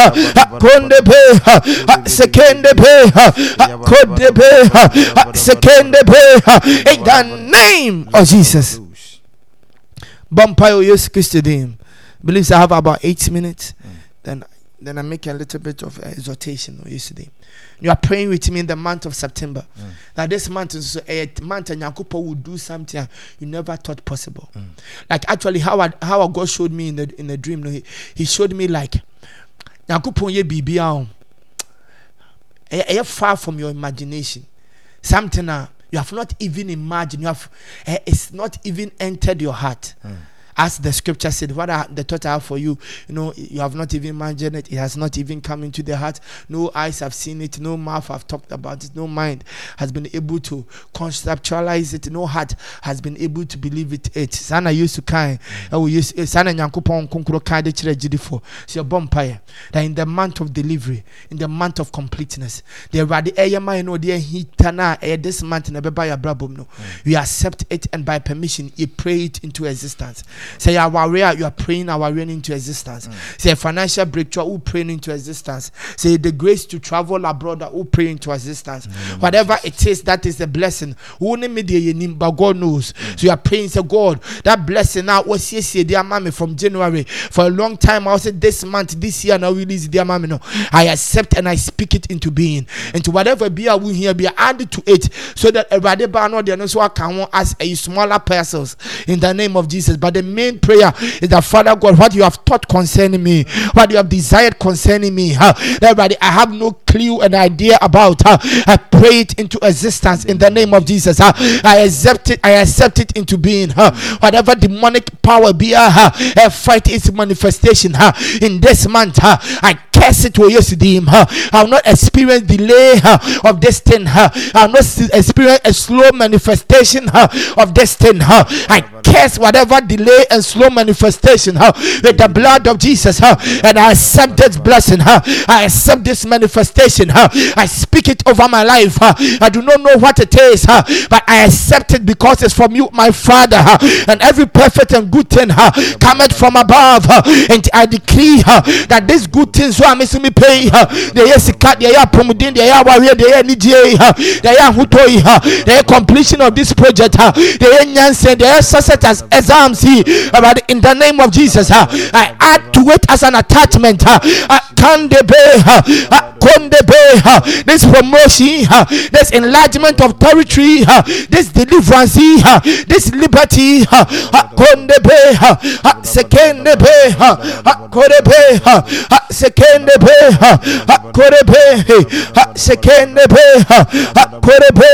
in the name of Jesus. Bumpire oh, Yesu Christ name believes I have about eight minutes then then I make a little bit of exhortation yesterday. You are praying with me in the month of September. Mm. That this month is a month and Yakupo will do something you never thought possible. Mm. Like actually, how I, how God showed me in the in the dream. He, he showed me like Yakupo ye bibi ɛyɛ far from your imagination something uh, you have not even imagined you have uh, it's not even entered your heart mm. As the scripture said, what are the thought I have for you? You know, you have not even imagined it. It has not even come into the heart. No eyes have seen it. No mouth have talked about it. No mind has been able to conceptualize it. No heart has been able to believe it. It. Sana used to kind. Sana nyankopon kunkuro kind de for. So your bumpire that in the month of delivery, in the month of completeness, the radi no dear hitana this month. We accept it and by permission you pray it into existence. Say our warrior, you are praying our reign into existence. Mm. Say financial breakthrough, who praying into existence. Say the grace to travel abroad, who pray into existence. Mm. Whatever it is, that is a blessing. Only media but God knows. Mm. So you are praying, say God, that blessing now was yes, dear mommy from January for a long time. I said this month, this year now release dear mommy. No, I accept and I speak it into being. And to whatever be I will here be added to it so that everybody radical no there no so I can as a smaller parcels in the name of Jesus. But the main prayer is that Father God, what you have thought concerning me, what you have desired concerning me, huh? everybody, I have no clue and idea about. Huh? I pray it into existence in the name of Jesus. Huh? I accept it. I accept it into being. Huh? Whatever demonic power be, uh, huh? fight its manifestation. Huh? In this month, huh? I curse it to yesterday. Huh? I will not experience delay huh? of thing. Huh? I will not experience a slow manifestation huh? of thing. Huh? I curse whatever delay and slow manifestation huh, with the blood of Jesus. Huh, and I accept this blessing. Huh, I accept this manifestation. Huh, I speak it over my life. Huh, I do not know what it is, huh, but I accept it because it's from you, my Father. Huh, and every perfect and good thing huh, cometh from above. Huh, and I decree huh, that these good things so I'm missing me pay. Huh, the yes, cut the air promudin, the air warrior, the air NGA, the air hutoi, the completion of this project, huh, the air Nyansen, the air success as exams But in the name of Jesus, uh, I add to it as an attachment. Uh, can they be? this promotion, this enlargement of territory, this deliverance, this liberty, kondebe, sekendebe, korebe, sekendebe, korebe, sekendebe, korebe,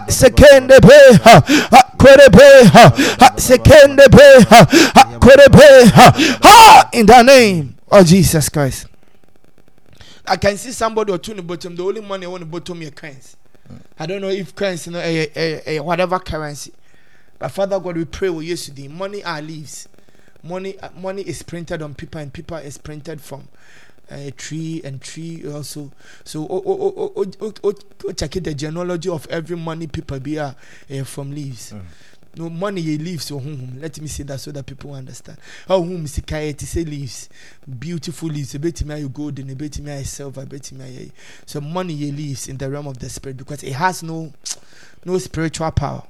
sekendebe, korebe, sekendebe, korebe, in the name of Jesus Christ. I can see somebody or two in the bottom. The only money I want to bottom your coins. I don't know if coins, you know, a, a, a, whatever currency. But Father God, we pray with yesterday. Money are leaves. Money, uh, money is printed on paper, and paper is printed from a tree and tree also. So, oh, oh, oh, oh, oh, oh, check it. The genealogy of every money paper be uh, from leaves. Mm no money he leaves so home let me say that so that people understand. How home sika to say leaves. Beautiful leaves. A bit me you golden a bit me silver a bit me so money he leaves in the realm of the spirit because it has no no spiritual power.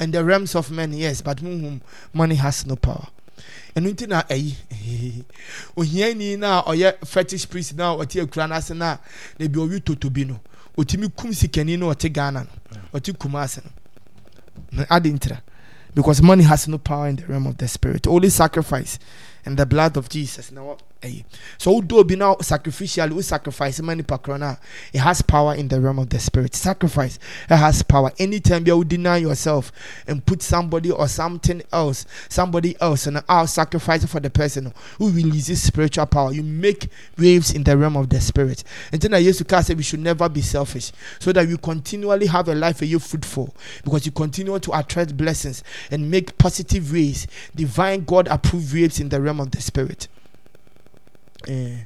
In the realms of men yes but home money has no power. Ɛno nti na ɛyi ohiani na ɔyɛ fetish priest na ɔte akura n'ase na na bi ɔwi toto bi no. Otumi kum sikani na ɔte ghana no. Ɔte kumase no adintra because money has no power in the realm of the spirit. Only sacrifice and the blood of jesus now Hey. So do be now sacrificial, we sacrifice money per krona. It has power in the realm of the spirit. Sacrifice it has power. Anytime you deny yourself and put somebody or something else, somebody else, and I'll sacrifice for the person who releases spiritual power. You make waves in the realm of the spirit. And then I used to say we should never be selfish, so that you continually have a life where you fruitful, because you continue to attract blessings and make positive waves, divine God approved waves in the realm of the spirit. Eh,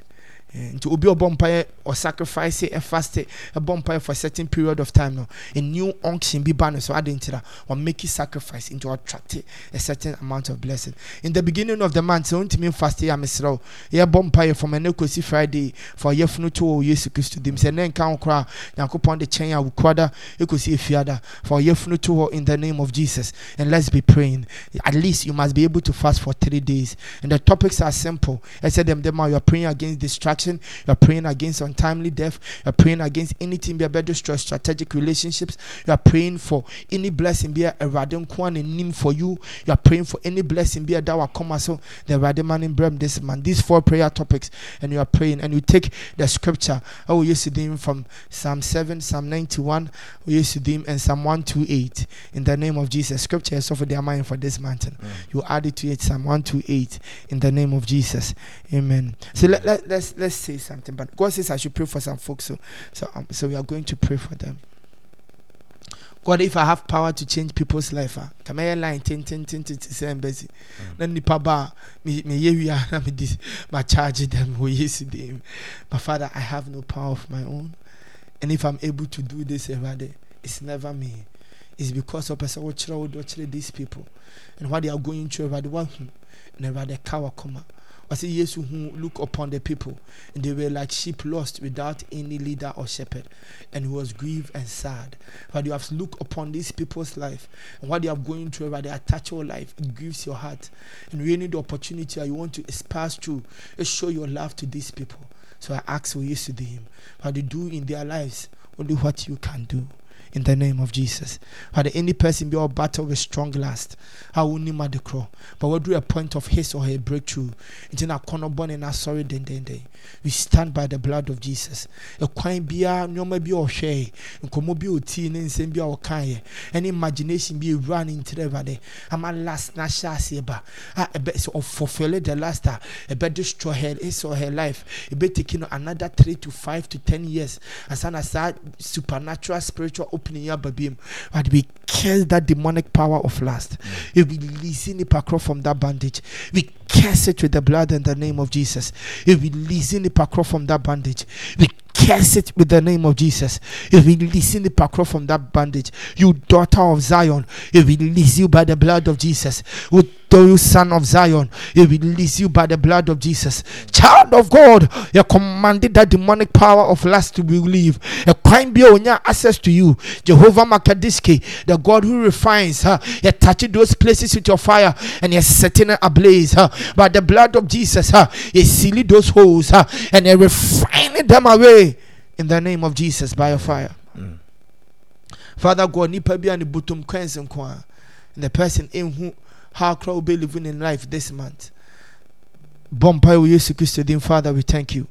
nti obi ɔbɔ mpaeɛ or sacrifice a fast a bonfire for a certain period of time no a new unction be banned so adding to that or make sacrifice into attract a certain amount of blessing. In the beginning of the month so to me fast ya mesro ya bonfire from an equity friday for yefunu to yesu christ them say nen kan kra yakopon de chen ya wukwada ekosi efiada for yefunu to in the name of jesus. And let's be praying. At least you must be able to fast for 3 days. And the topics are simple. I said them them you are praying against distraction You are praying against untimely death. You are praying against anything be about destroy strategic relationships. You are praying for any blessing be a radin kwan name for you. You are praying for any blessing be a dawa come so the radin man in Brem this man. These four prayer topics, and you are praying and you take the scripture. Oh, you see them from Psalm 7, Psalm 91, we used to them and Psalm 128 in the name of Jesus. Scripture is over their mind for this mountain. Mm. You add it to it, Psalm 128 in the name of Jesus. Amen. So let, let, let's let's say something. But God says I should pray for some folks. So so um, so we are going to pray for them. God, if I have power to change people's life, ah, come here line ten ten ten ten ten ten busy. Mm. Then nipa ba me me ye me this my charge them we yes them. But Father, I have no power of my own. And if I'm able to do this eh, every day, it's never me. It's because of person watch these people and what they are going through eh, every one hmm, and every day come. I say yes who look upon the people and they were like sheep lost without any leader or shepherd and was grieved and sad. But you have to look upon these people's life and what they are going through where they attach your life, it grieves your heart. And you need the opportunity you want to pass through, show your love to these people. So I ask for yes to him. What they do in their lives, only what you can do in the name of Jesus. Had any person be all battle with strong last, how will you the crow? But what do a point of his or her breakthrough? Into a corner born in a sorry den den day. We stand by the blood of Jesus. A quine be a no may be or shay, and come be tea and send be our kind. Any imagination be running to the valley. I'm a last nasha seba. I bet of fulfill the last, a bet destroy her, his or her life. A bet taking another three to five to ten years. As an aside, supernatural spiritual opening up him. But we kill that demonic power of lust. Mm. If we release the pakro from that bandage. We curse it with the blood and the name of Jesus. If we release the pakro from that bandage. We curse it with the name of Jesus. If we release the pakro from that bandage. You daughter of Zion, if we release you by the blood of Jesus. With you son of Zion, he will release you by the blood of Jesus. Child of God, you commanded that demonic power of lust to be relieved. A crime be on your access to you. Jehovah Makadiski, the God who refines, huh? you touching those places with your fire and you're setting it ablaze. Huh? By the blood of Jesus, huh? you seal those holes huh? and you're refining them away in the name of Jesus by your fire. Mm. Father God, nipa bi ani butum kwense nkwa. And the person in who how crowd will be living in life this month. Bompai we use to Christian Father, we thank you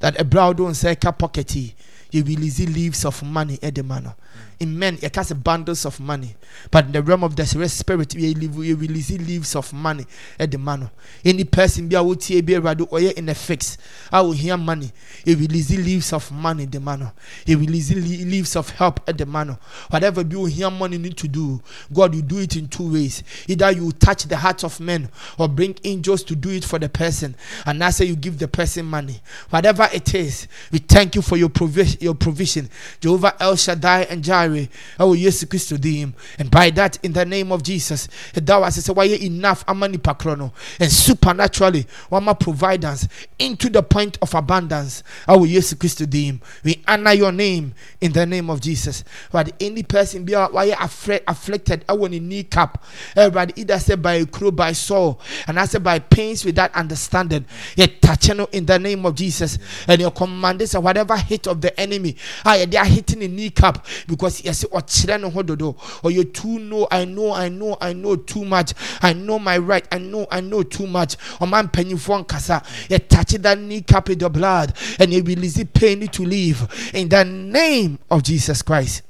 that a brow don't say pockety. You release leaves of money at the manor in men, you cast bundles of money. But in the realm of the spirit, we release leaves of money at the manor. Any person be able to be able or in a fix. I will hear money. He release leaves of money at the manor. He release leaves of help at the manor. Whatever you hear money need to do, God will do it in two ways. Either you touch the hearts of men or bring angels to do it for the person. And that's how you give the person money. Whatever it is, we thank you for your provision. Your provision. Jehovah El Shaddai and Jireh I will use Christ to dim and by that in the name of Jesus that was say why enough amani pakrono and supernaturally wama providence into the point of abundance I will use Christ dim we honor your name in the name of Jesus. But any person be are afraid afflicted I want a kneecap. Everybody either say by a crow by soul and I say by pains without understanding yet touching in the name of Jesus. And your commanders or whatever hit of the enemy. Ah, they are hitting a kneecap because yɛsɛ ɔkyerɛ ne ho dodo ɔyɛ too know i know i know i know too much. I know my right i know i know too much. Oh, Ɔma mpanyinfoɔ nkasa yɛtache that knee cap with the blood and you release pain to leave in the name of jesus christ.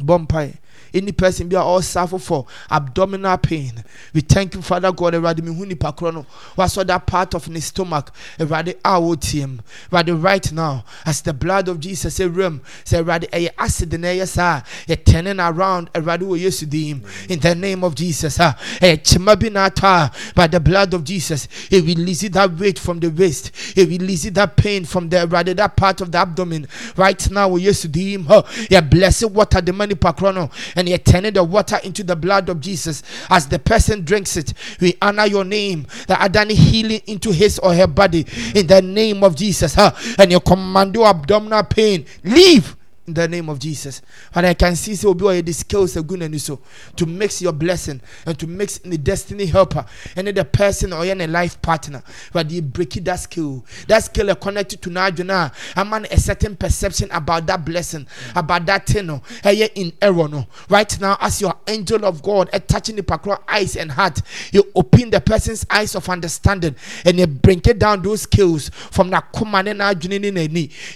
Bɔmpae any person be all suffer for abdominal pain. We thank you, Father God, Eradi mihuni pakrono. What's that part of the stomach? Eradi awotium. Eradi right now, as the blood of Jesus a room, say Eradi a acid in a sa, a turning around Eradi wo yesudim. In the name of Jesus, ah, a chimabinata by the blood of Jesus. He releases that weight from the waist. He releases that pain from the Eradi that part of the abdomen. Right now, we yesudim. Oh, yeah, blessed water the money pakrono and you're turning the water into the blood of Jesus. As the person drinks it, we honor your name. That Adani healing into his or her body in the name of Jesus. Huh? And you command your abdominal pain, leave the name of Jesus. But I can see so be the skills are good and so to mix your blessing and to mix in the destiny helper and the person or any life partner. But you break it that skill. That skill are connected to Najuna. A man a certain perception about that blessing, about that thing. No, in error. No. Right now, as your angel of God uh, touching the pakro eyes and heart, you open the person's eyes of understanding and you bring it down those skills from that command and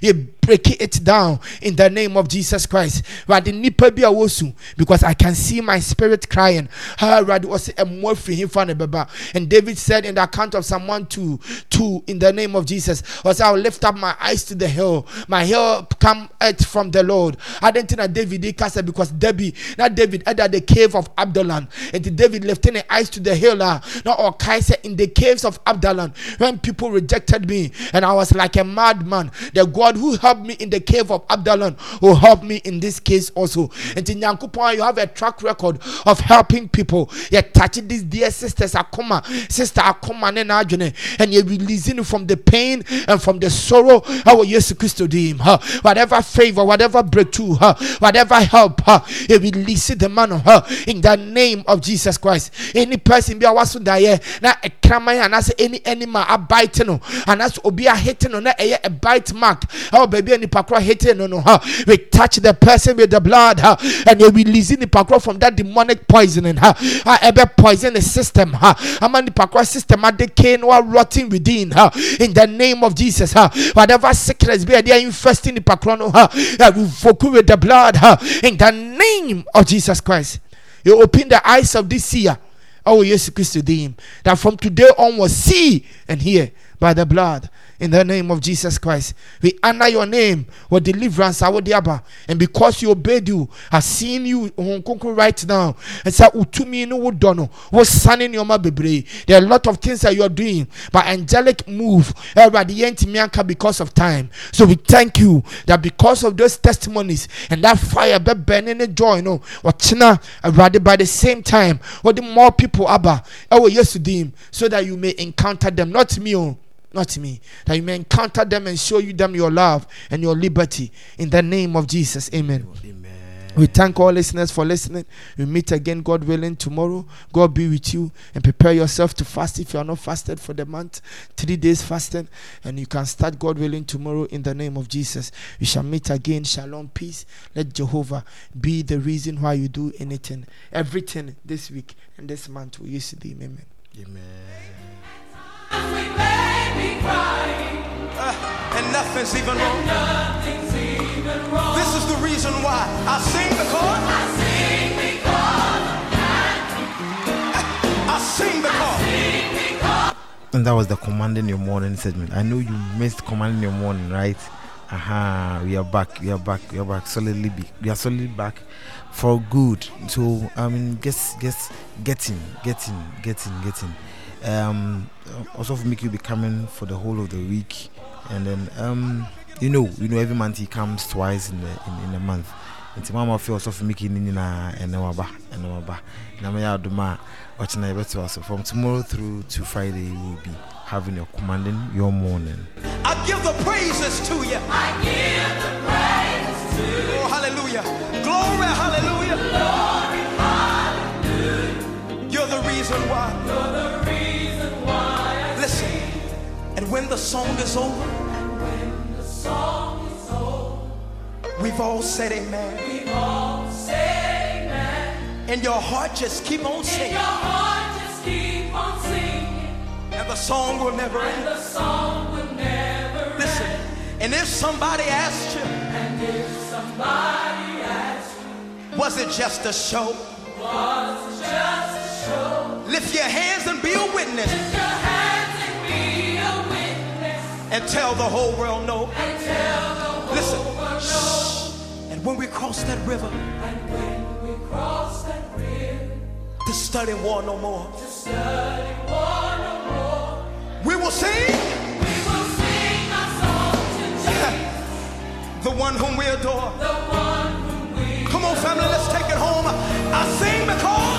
you break it down in the name of Jesus Christ. Because I can see my spirit crying. And David said in the account of 1 2, 2 in the name of Jesus, was I'll lift up my eyes to the hill. My hill come out from the Lord. I didn't think that David did cast because Debbie, not David, at the cave of Adullam. And David lifting the eyes to the hill. Uh, not or Kaiser in the caves of Adullam when people rejected me and I was like a madman. The God who helped me in the cave of Adullam oh, will help me in this case also. And in Yankupon, you have a track record of helping people. You're touching these dear sisters, Akoma, sister Akoma, and you're releasing from the pain and from the sorrow. Will Jesus Christ to him? Whatever favor, whatever breakthrough, whatever help, huh? you release the man of her in the name of Jesus Christ. Any person be a wasu die na a kramai and as any animal a bite no and as obi a hitting no na a bite mark. Oh baby a nipa koro hete no no ha. We touch the person with the blood ha. And you release nipa koro from that demonic poisoning ha. Ha ebe poison the system ha. Ama nipa koro system adeke no rotting within ha. In the name of Jesus ha. Whatever sickness be there infesting nipa koro no ha. We revoke with the blood ha. In the name of Jesus Christ. You open the eyes of this seer. Oh, yes, Christ that from today onwards see and hear by the blood in the name of Jesus Christ. We honor your name with deliverance, our diaba. And because you obeyed you, I seen you right now. And say, Utumi no dono, was sunning your baby. There are a lot of things that you are doing, but angelic move because of time. So we thank you that because of those testimonies and that fire be burning the joy, you know, watching uh, rather by the same time, what the more people abba, oh yes to them, so that you may encounter them, not me. Oh. Not me. That you may encounter them and show you them your love and your liberty. In the name of Jesus. Amen. Amen. We thank all listeners for listening. We meet again, God willing, tomorrow. God be with you and prepare yourself to fast if you are not fasted for the month. Three days fasting, and you can start, God willing, tomorrow in the name of Jesus. We shall meet again. Shalom, peace. Let Jehovah be the reason why you do anything, everything this week and this month. We use to be. Amen. Amen. Uh, and nothing's even wrong. Nothing's even wrong. This is the reason why I sing because. I sing because. I sing because. And that was the commanding your morning segment. I know you missed commanding your morning, right? Aha, we are back. We are back. We are back solidly. Be, we are solidly back for good. So I mean, guess, guess, getting, getting, getting, getting. Um, also for make you be coming for the whole of the week, and then um, you know, you know, every month he comes twice in the in, in a month. nti mama fi ɔsɔfo miki ne nyinaa ɛne waba ɛne waba na mɛyɛ adom a ɔkyena yɛbɛto so. From tomorrow through to friday you will be having your commanding your morning. I give the praises to you. I give the praises to you. Oh hallelujah. Glory hallelujah. Glory hallelujah. You're the reason why. You're the and when the song is over, when the song is over, we've all said amen. We've all said amen. And your heart just keep on singing. And your heart just keep on singing. And the song will never and end. the song will never Listen, end. and if somebody asked you, and if somebody asked you, was it just a show? Was it just a show? Lift your hands and be a witness and tell the whole world no. Listen. World And when we cross that river, and when we cross that river, to study war no more. To study war no more. We will sing. We will sing our song to Jesus. the one whom we adore. The one whom we Come on, family, let's take it home. I sing because.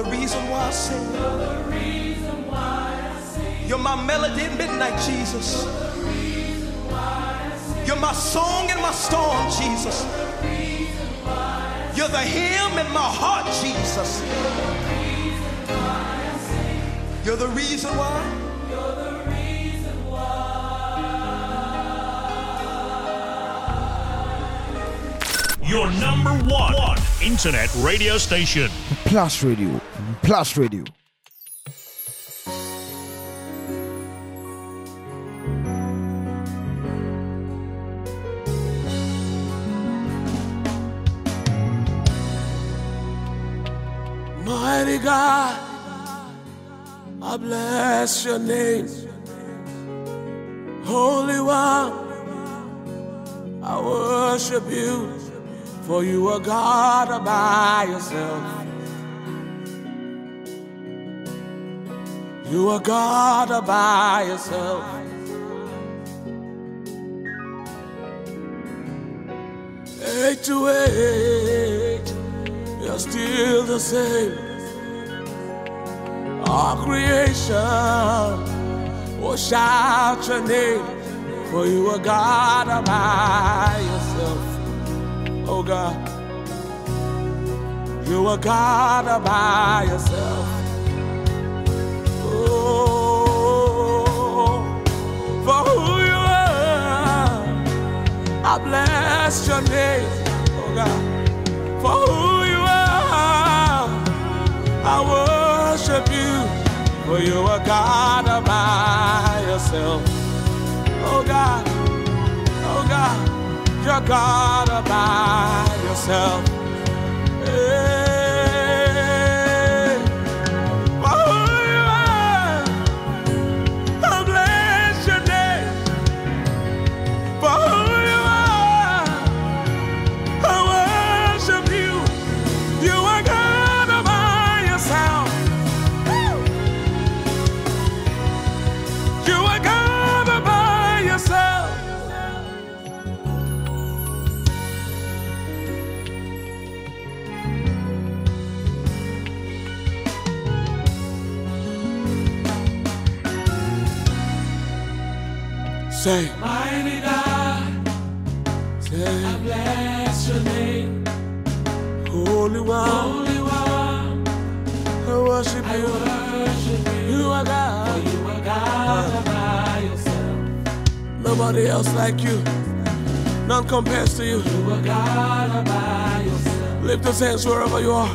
You're the reason why I sing. You're my melody in midnight, Jesus. You're my song in my storm, Jesus. You're the hymn in my heart, Jesus. You're the reason why. You're the reason why Your number one, one internet radio station. Plus Radio. Plus Radio. Mighty God, I bless your name. Holy One, I worship you, for you are God by yourself. You are God all by yourself. Age to age, you're still the same. All creation will shout your name, for you are God all by yourself. Oh God, you are God all by yourself. I bless your name, oh God. For who you are, I worship you. For you are God by yourself. Oh God, oh God, you're God by yourself. Say, Mighty God, say, I bless your name. Holy One, Holy One, I worship you. Worship you. you are God. you are God all by yourself. Nobody else like you. None compares to you. You are God all by yourself. Lift those hands wherever you are.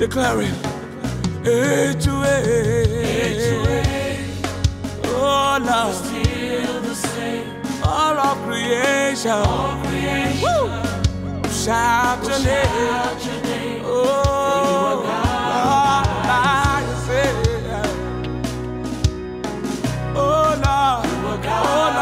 Declare it. To age. Oh Lord. Still the same. All of creation. All creation. Woo. Shout your name. Oh, Lord, I say, oh Lord, oh Lord,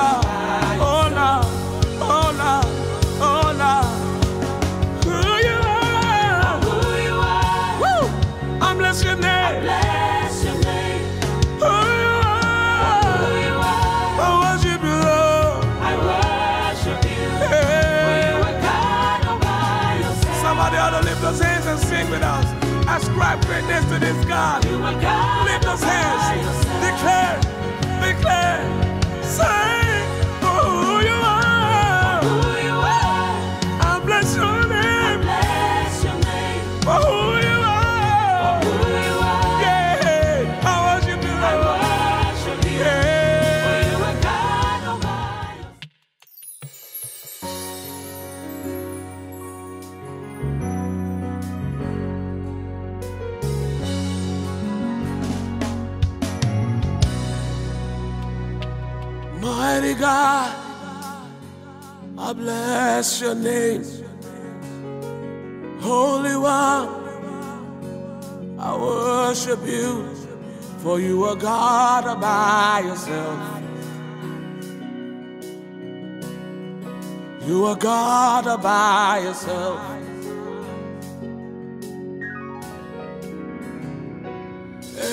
greatness to this God. Lift those hands. Bless your name. Holy One, I worship you, for you are God by yourself. You are God by yourself.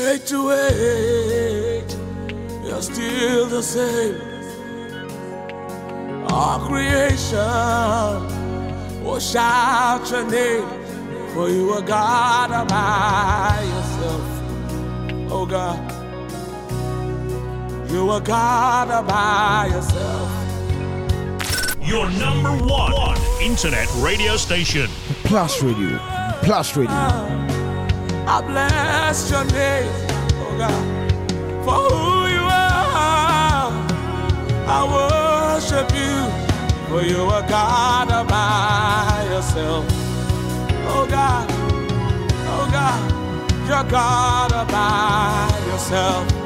Age to age, you're still the same. All creation will shout your name, for you are God all by yourself. Oh God, you are God all by yourself. Your number one internet radio station. Plus Radio. Plus Radio. I bless your name, oh God, for who you are. I worship you, for you are God all by yourself. Oh God, oh God, you're God all by yourself.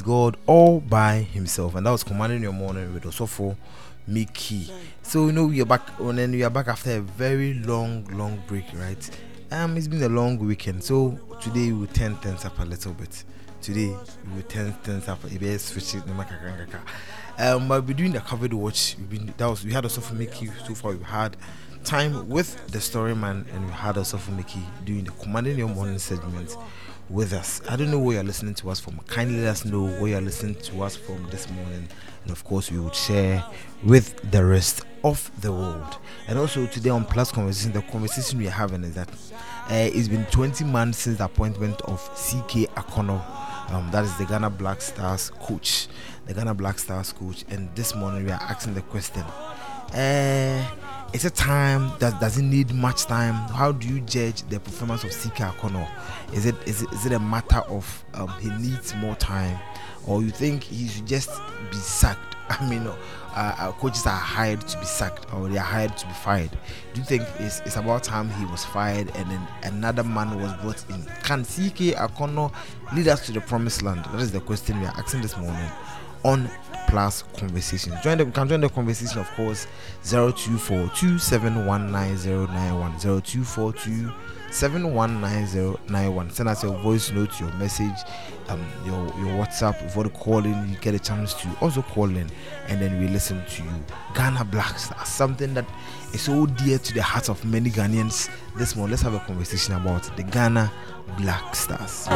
God all by himself, and that was commanding your morning with Osofo Mickey. So you know we are back, and then we are back after a very long, long break, right? Um, it's been a long weekend, so today we will turn things up a little bit. Today we will turn things up. If you switch it. Um, but we're doing the covered watch. We've been that was we had Osofo Mickey so far. We've had time with the story man, and we had Osofo Mickey doing the commanding your morning segment with us. I don't know where you're listening to us from. Kindly let us know where you're listening to us from this morning. And of course, we would share with the rest of the world. And also, today on Plus Conversation, the conversation we're having is that uh, it's been 20 months since the appointment of CK Akonnor. Um, that is the Ghana Black Stars coach. The Ghana Black Stars coach. And this morning, we are asking the question. Uh, it's a time that doesn't need much time. How do you judge the performance of CK Akonnor? Is it is it, is it a matter of um, he needs more time, or you think he should just be sacked? I mean, uh, uh, coaches are hired to be sacked or they are hired to be fired. Do you think it's, it's about time he was fired and then another man was brought in? Can CK Akonnor lead us to the promised land? That is the question we are asking this morning on Plus Conversation. Join the, you can join the conversation, of course, 0242 719091. 0242 719091. Send us your voice note, your message, um, your, your WhatsApp. Before the call in, you get a chance to also call in and then we listen to you. Ghana Black Stars, something that is so dear to the hearts of many Ghanaians. This morning, let's have a conversation about the Ghana Black Stars.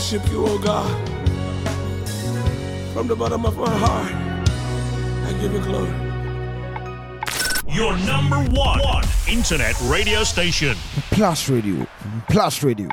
Worship you, oh God. From the bottom of my heart, I give you glory. Your number one internet radio station. Plus Radio. Plus Radio.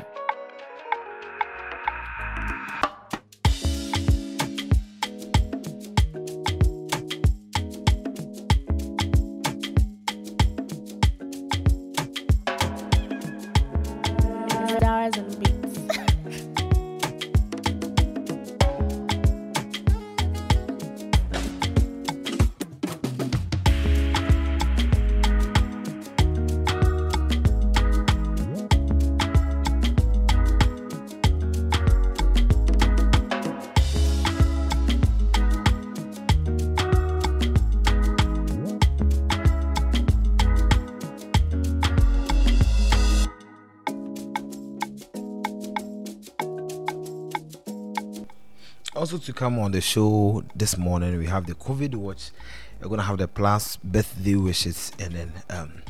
To come on the show this morning, we have the COVID watch. We're gonna have the plus birthday wishes and then um,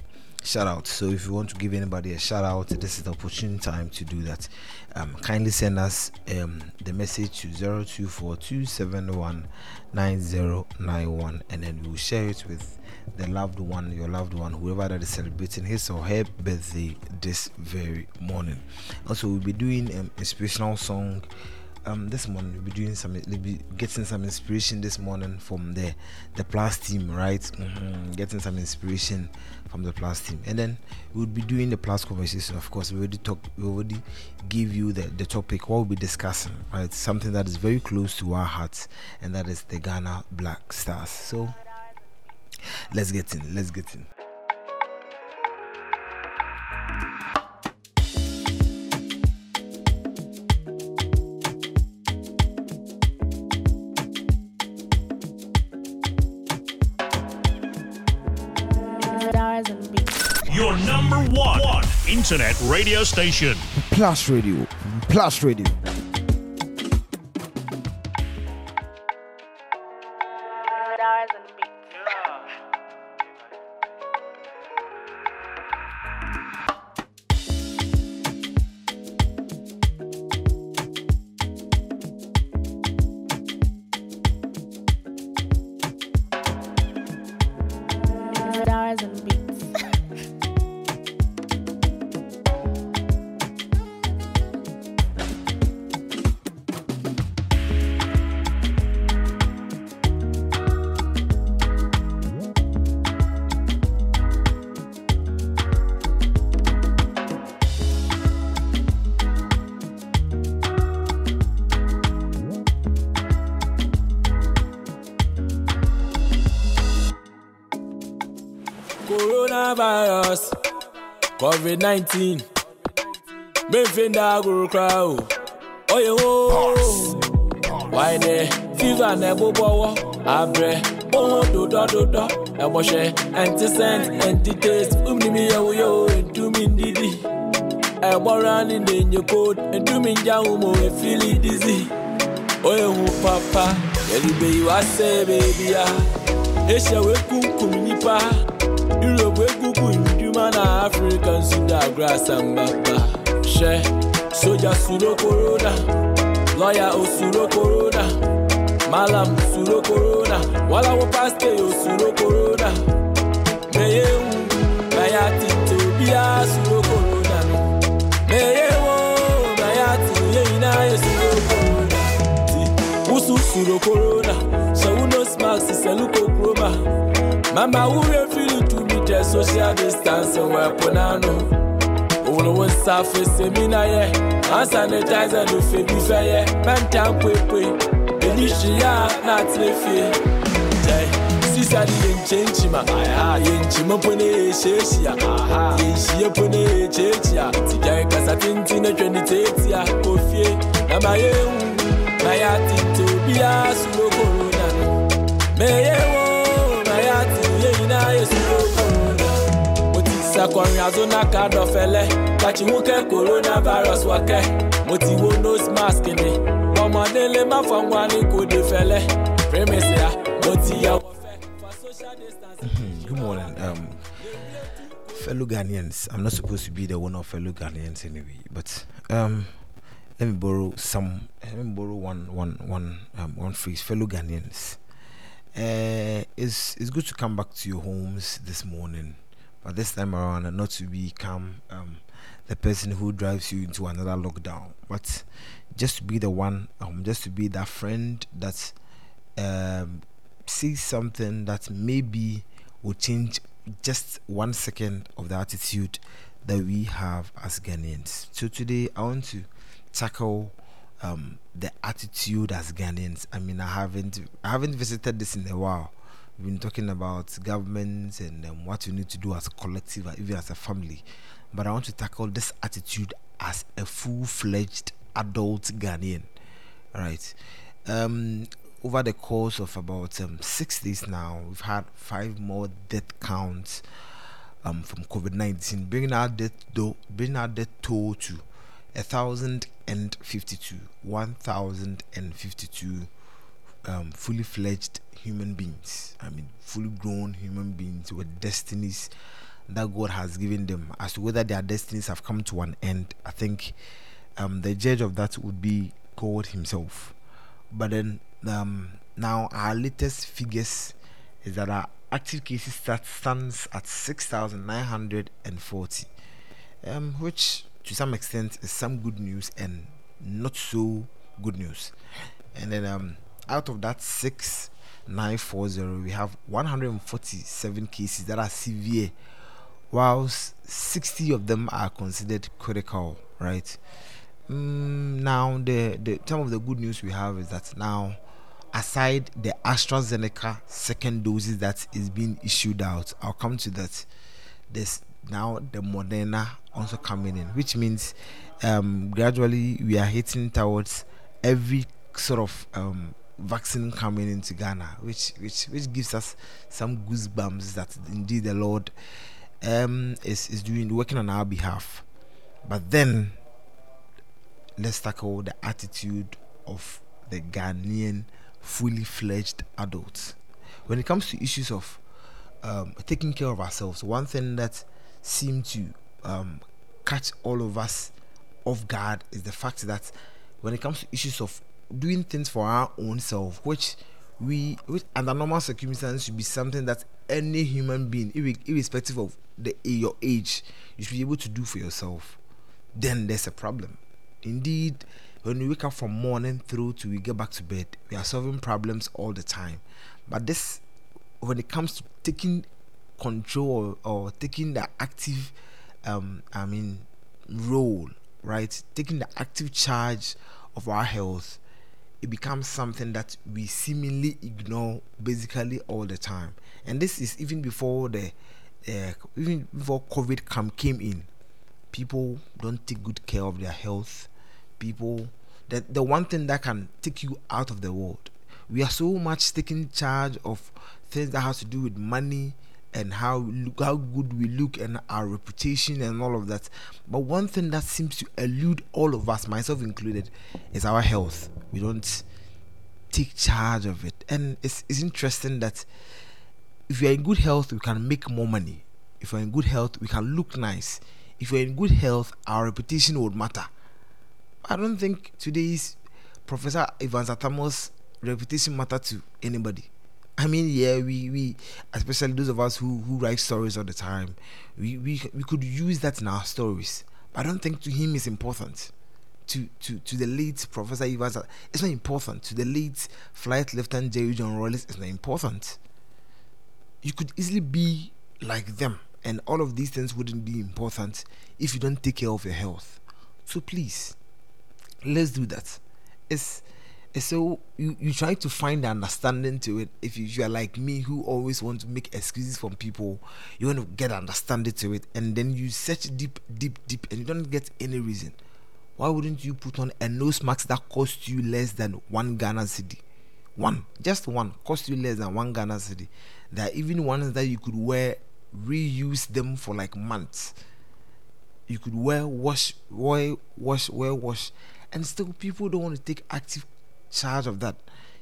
shout out. So if you want to give anybody a shout out, this is the opportune time to do that. Um, kindly send us um, the message to 0242719091 and then we'll share it with the loved one, your loved one, whoever that is celebrating his or her birthday this very morning. Also, we'll be doing an inspirational song. Um, this morning we'll be doing some, we'll be getting some inspiration this morning from the the plus team, right? Mhm, Getting some inspiration from the plus team, and then we'll be doing the plus conversation. Of course, we already talk, we already give you the the topic. What we'll be discussing, right? Something that is very close to our hearts, and that is the Ghana Black Stars. So let's get in let's get in internet radio station. plus radio plus radio 19. Mevenda girl cry oh oh yeah oh. Why deh? Fever never nineteen gbẹ̀nfẹ̀ ndà agolo kra o oyè o wáyé fífà nà ẹ̀bú bọ́wọ́ abrẹ ohun dòdòdòdò ẹ̀bọ̀ṣẹ̀ ẹ̀ntísẹ́ǹt ẹ̀ntítéès fúnmi yẹ̀wò yẹ̀wò ẹ̀dúmí ndídì feel ni nìyẹn kóòdù ẹ̀dúmí njàhùn mọ̀ ẹ̀fílì dìzì oyè hù pàpà yẹ̀lùbẹ̀ yìí wá sẹ́ bẹ̀ẹ́bíà ẹ̀ṣẹ̀ wẹ̀ kúnkùn nípa ìrọ̀bù ẹ̀kú africans in grass and baba. Ṣe soja suro corona. Lọ́yà òsuro oh, corona. Malam suro corona. Wàláwọ́ oh, pásítẹ̀ òsuro corona. Oh, mẹ́yẹ̀wò bàyà ti tẹ̀ bí a suro corona. Nù mẹ́yẹ̀wò bàyà ti yẹ̀yìn náà yẹ suro corona. Ti wùsù suro corona. Ṣẹ̀wù nose mask ṣẹ̀lú kòkòrò mà màmá wúrẹ́ fi. Mi jẹ social distance wọ ẹ̀pọ̀ nánu òwúlọ̀wọ̀ nsa fèsì mi náà yẹ. Hand sanitizer ló fẹ́ bí fẹ́ yẹ. Mẹ́ta ń pèpè èyí ṣìyà náà ti lè fi. Jẹ sísá ni yẹn nkyẹn nkyima yẹn nkyima po ne yẹ ṣeéṣia yẹn nhyia po ne yẹ kyekya tìjà kasa tenten na twẹ ne tèètia kò fie na ma yẹ hu na yẹ atente obiara suro corona no mẹyẹ wo na coronavirus mo ti wo nose mask ni. Ọmọdé lè má nwa ní kò dé fẹlẹ mo ti fẹ. For social distancing. good morning. Um fellow ghanaians i'm not supposed to be the one of fellow ghanaians anyway but um let me borrow some let me borrow one one one um, one phrase. Fellow ghanaians uh, it's it's good to come back to your homes this morning, but this time around, not to become um, the person who drives you into another lockdown, but just to be the one, um, just to be that friend that um, sees something that maybe will change just one second of the attitude that we have as Ghanaians. So today, I want to tackle um, the attitude as Ghanaians. I mean, I haven't I haven't visited this in a while. We've been talking about governments and um, what you need to do as a collective, uh, even as a family. But I want to tackle this attitude as a full fledged adult Ghanaian. All right. Um, over the course of about um, six days now, we've had five more death counts um, from COVID 19, bringing our death, bringing our death toll to 1,052. 1,052 um, fully fledged human beings. I mean, fully grown human beings with destinies that God has given them. As to whether their destinies have come to an end, I think um, the judge of that would be God Himself. But then um, now our latest figures is that our, active cases stat stands at 6,940, um, which to some extent is some good news and not so good news. And then um, out of that 6,940, we have 147 cases that are severe, whilst 60 of them are considered critical, right? Mm, now, the, the some of the good news we have is that now aside the AstraZeneca second doses that is being issued out, I'll come to that. There's now the Moderna also coming in, which means um, gradually we are hitting towards every sort of um, vaccine coming into Ghana, which which which gives us some goosebumps that indeed the Lord um, is is doing working on our behalf. But then let's tackle the attitude of the Ghanaian fully fledged adults. When it comes to issues of um, taking care of ourselves, one thing that seemed to um, catch all of us off guard is the fact that when it comes to issues of doing things for our own self, which we, which under normal circumstances should be something that any human being, irre- irrespective of the your age, you should be able to do for yourself. Then there's a problem. Indeed, when we wake up from morning through to we get back to bed, we are solving problems all the time. But this, when it comes to taking control or, or taking the active, um, I mean, role, right? Taking the active charge of our health, it becomes something that we seemingly ignore basically all the time. And this is even before the, uh, even before COVID come came in. People don't take good care of their health. People, the the one thing that can take you out of the world. We are so much taking charge of things that has to do with money and how how good we look, and our reputation and all of that. But one thing that seems to elude all of us, myself included, is our health. We don't take charge of it, and it's it's interesting that if you're in good health, we can make more money. If you're in good health, we can look nice. If you're in good health, our reputation would matter. I don't think today's Professor Ivan Zatamos' reputation matter to anybody. I mean, yeah, we, we especially those of us who, who write stories all the time, we, we we could use that in our stories. But I don't think to him it's important. To to to the late Professor Zat- it's not important. To the late Flight Lieutenant Jerry John Rawlings, it's not important. You could easily be like them, and all of these things wouldn't be important if you don't take care of your health. So please, let's do that. It's, so you, you try to find the understanding to it. If you, you are like me who always want to make excuses from people, you want to get understanding to it, and then you search deep, deep, deep, and you don't get any reason. Why wouldn't you put on a nose mask that costs you less than one Ghana cedi? One, just one, cost you less than one Ghana cedi. There are even ones that you could wear, reuse them for like months you could wear wash wear wash wear wash and still people don't want to take active charge of that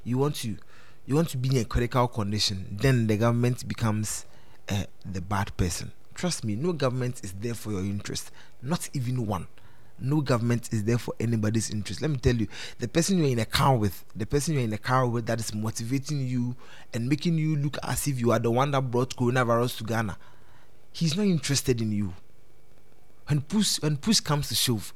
you want to you want to be in a critical condition then the government becomes uh, the bad person. Trust me no government is there for your interest not even one. No government is there for anybody's interest. Let me tell you the person you're in a car with the person you're in a car with that is motivating you and making you look as if you are the one that brought coronavirus to ghana he's not interested in you. When push when push comes to shove,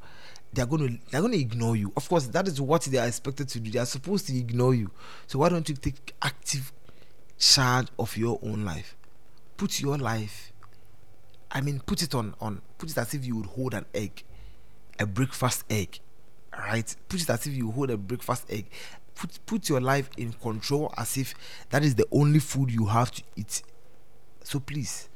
they're gonna they're gonna ignore you. Of course, that is what they are expected to do. They are supposed to ignore you. So why don't you take active charge of your own life? Put your life. I mean, put it on on put it as if you would hold an egg, a breakfast egg, right? Put it as if you hold a breakfast egg. Put put your life in control as if that is the only food you have to eat. So please,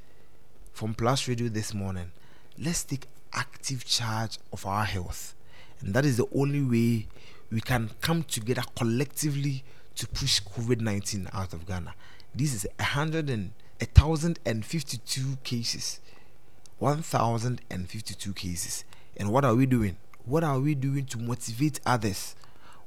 from Plus Radio this morning, let's take active charge of our health. And that is the only way we can come together collectively to push COVID 19 out of Ghana. This is a hundred and a thousand and fifty two cases. One thousand and fifty two cases. And what are we doing? What are we doing to motivate others?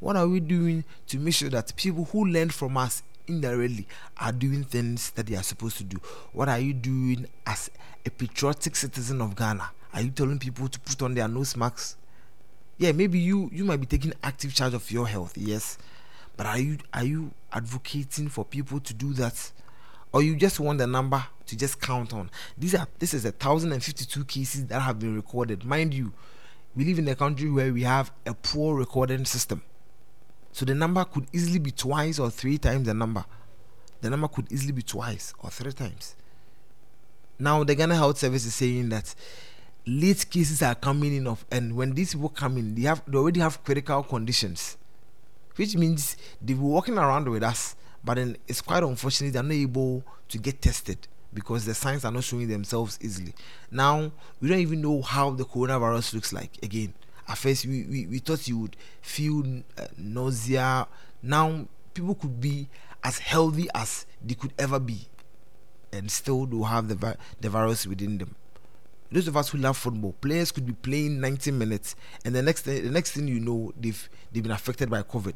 What are we doing to make sure that people who learn from us indirectly are doing things that they are supposed to do? What are you doing as a patriotic citizen of Ghana? Are you telling people to put on their nose masks? Yeah, maybe you you might be taking active charge of your health, yes. But are you are you advocating for people to do that? or you just want the number to just count on. These are this is a thousand and fifty-two cases that have been recorded. Mind you, we live in a country where we have a poor recording system, so the number could easily be twice or three times the number. The number could easily be twice or three times. Now the Ghana Health Service is saying that late cases are coming in of and when these people come in, they have they already have critical conditions, which means they were walking around with us, but then it's quite unfortunate they're not able to get tested because the signs are not showing themselves easily. Now we don't even know how the coronavirus looks like again. At first, we, we, we thought you would feel uh, nausea. Now people could be as healthy as they could ever be and still do have the, vi- the virus within them. Those of us who love football, players could be playing 90 minutes, and the next the next thing you know, they've they've been affected by COVID.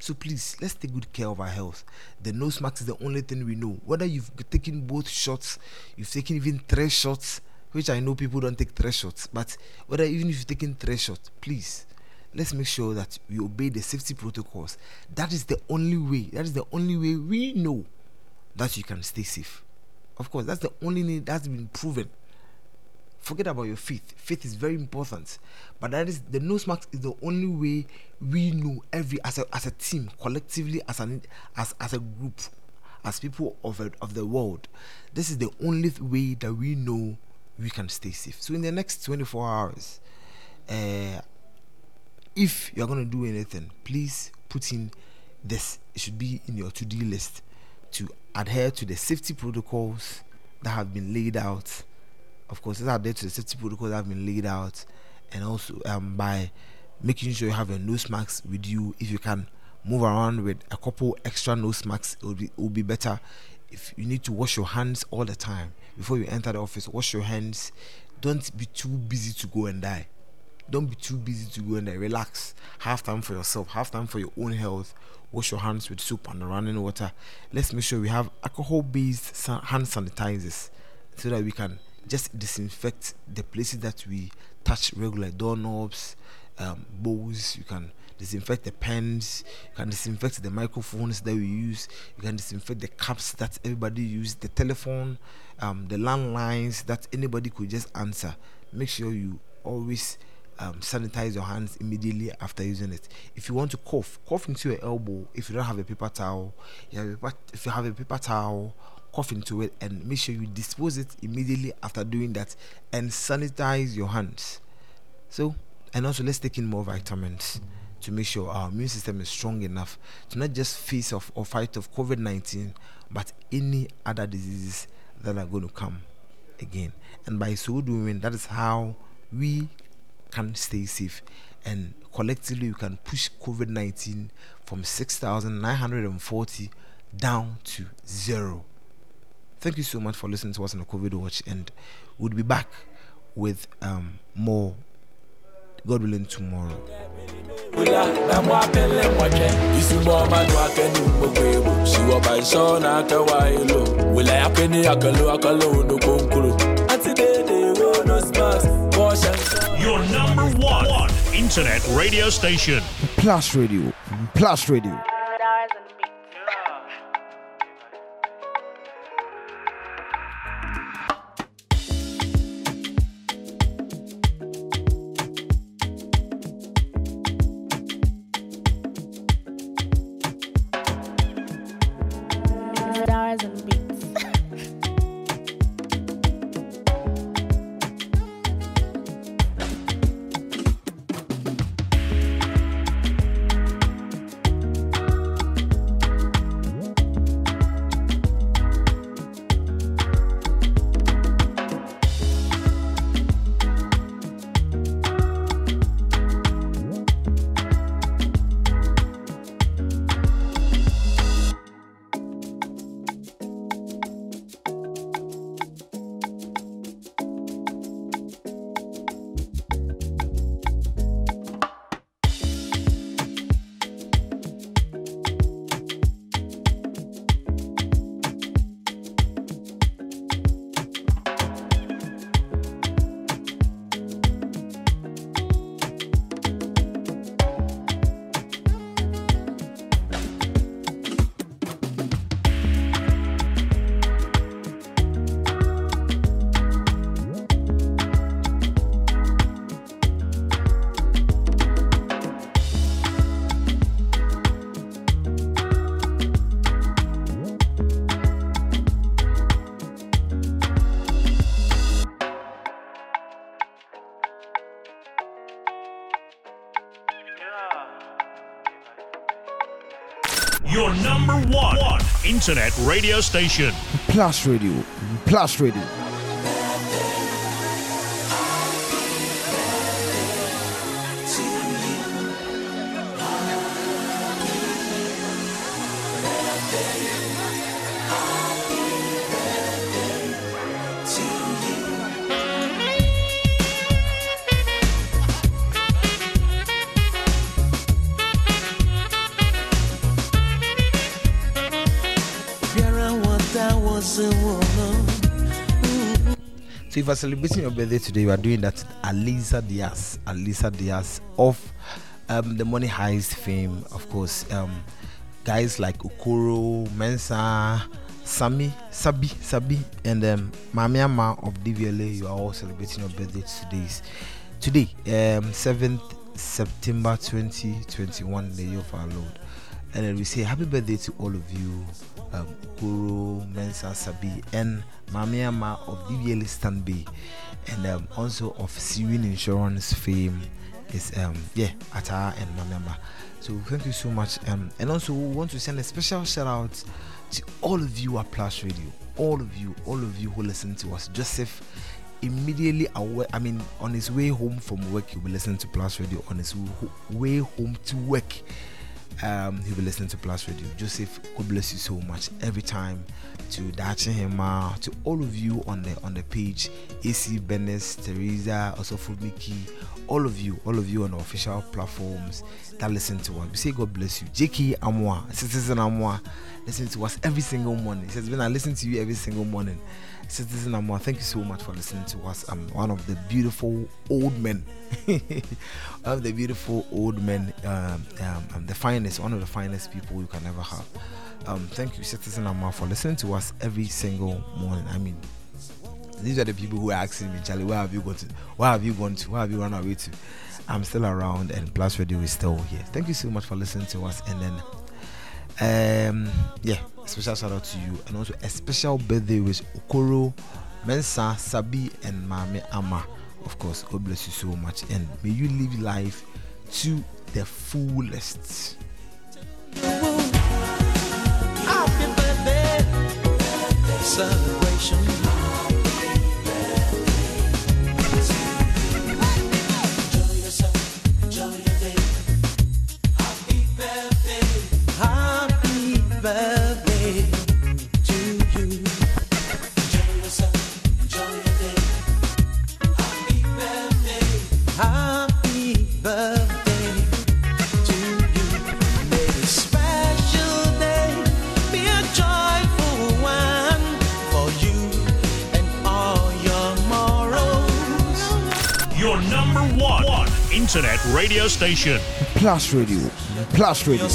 So please, let's take good care of our health. The nose mask is the only thing we know. Whether you've taken both shots, you've taken even three shots, which I know people don't take three shots, but whether even if you've taken three shots, please let's make sure that we obey the safety protocols. That is the only way. That is the only way we know that you can stay safe. Of course, that's the only thing that's been proven. Forget about your faith. Faith is very important, but that is the nose mask is the only way we know every as a as a team, collectively as an as as a group, as people of a, of the world. This is the only way that we know we can stay safe. So in the next 24 hours, uh, if you're going to do anything, please put in this. It should be in your to do list to adhere to the safety protocols that have been laid out. Of course, let's adhere to the safety protocols that have been laid out, and also um, by making sure you have a nose mask with you. If you can move around with a couple extra nose masks, it will be, be better. If you need to wash your hands all the time before you enter the office, wash your hands. Don't be too busy to go and die don't be too busy to go and there. Relax. Have time for yourself. Have time for your own health. Wash your hands with soap and running water. Let's make sure we have alcohol-based hand sanitizers so that we can just disinfect the places that we touch regular doorknobs, um, bowls. You can disinfect the pens. You can disinfect the microphones that we use. You can disinfect the cups that everybody use. The telephone, um, the landlines that anybody could just answer. Make sure you always um, sanitize your hands immediately after using it. If you want to cough, cough into your elbow. If you don't have a paper towel, you have a if you have a paper towel, cough into it and make sure you dispose it immediately after doing that and sanitize your hands. So, and also let's take in more vitamins to make sure our immune system is strong enough to not just face off or fight off COVID 19, but any other diseases that are going to come again. And by so doing, that is how we can stay safe and collectively we can push COVID 19 from 6,940 down to zero. Thank you so much for listening to us on the COVID Watch, and we'll be back with um, more, God willing, tomorrow. Wula na mwapele mwache Isumbo madu akeni mgbogbo Shiwa baisho na akawa ilo Wula ya keni akalo akalo no konkuro Ati dede wo no smas Wash and Your number one internet radio station. Plus Radio, Plus Radio. Internet radio station. Plus Radio. Plus Radio. If you're celebrating your birthday today, you are doing that Alisa Diaz. Alisa Diaz of um, the Money Heist fame, of course. Um, guys like Okoro, Mensa, Sami, Sabi, Sabi, and um, Mami Ama of DVLA, you are all celebrating your birthday today. Today, um, 7th September 2021, the year of our Lord. And then we say happy birthday to all of you, um, Kuro, Mensa, Sabi, and Mami Ama of DVL Stanby, and um, also of Siwin Insurance fame is um yeah Ata and Mami Ama. So thank you so much. Um, and also we want to send a special shout out to all of you at Plus Radio, all of you, all of you who listen to us. Joseph immediately away i mean on his way home from work he'll be listening to plus radio on his way home to work um, he'll be listening to Plus Radio. Joseph, God bless you so much. Every time to Dachi Hema, to all of you on the on the page, AC Benes, Teresa, also Fumiki, all of you, all of you on the official platforms that listen to us. We say God bless you. Jackie Amwa, Citizen Amwa, listen to us every single morning. He says, when I listen to you every single morning. Citizen Amwa, thank you so much for listening to us. I'm one of the beautiful old men. one of the beautiful old men, um, um, um, the finest, one of the finest people you can ever have. Um, thank you, Citizen Amwa, for listening to us every single morning. I mean, these are the people who are asking me, Charlie, where have you gone to? Where have you gone to? Where have you run away to? I'm still around, and Plus Radio is still here. Thank you so much for listening to us, and then um yeah special shout out to you and also a special birthday with okoro mensa sabi and mame ama. Of course god bless you so much and may you live life to the fullest. Happy birthday. Celebration. Internet radio station. plus radio. Plus radio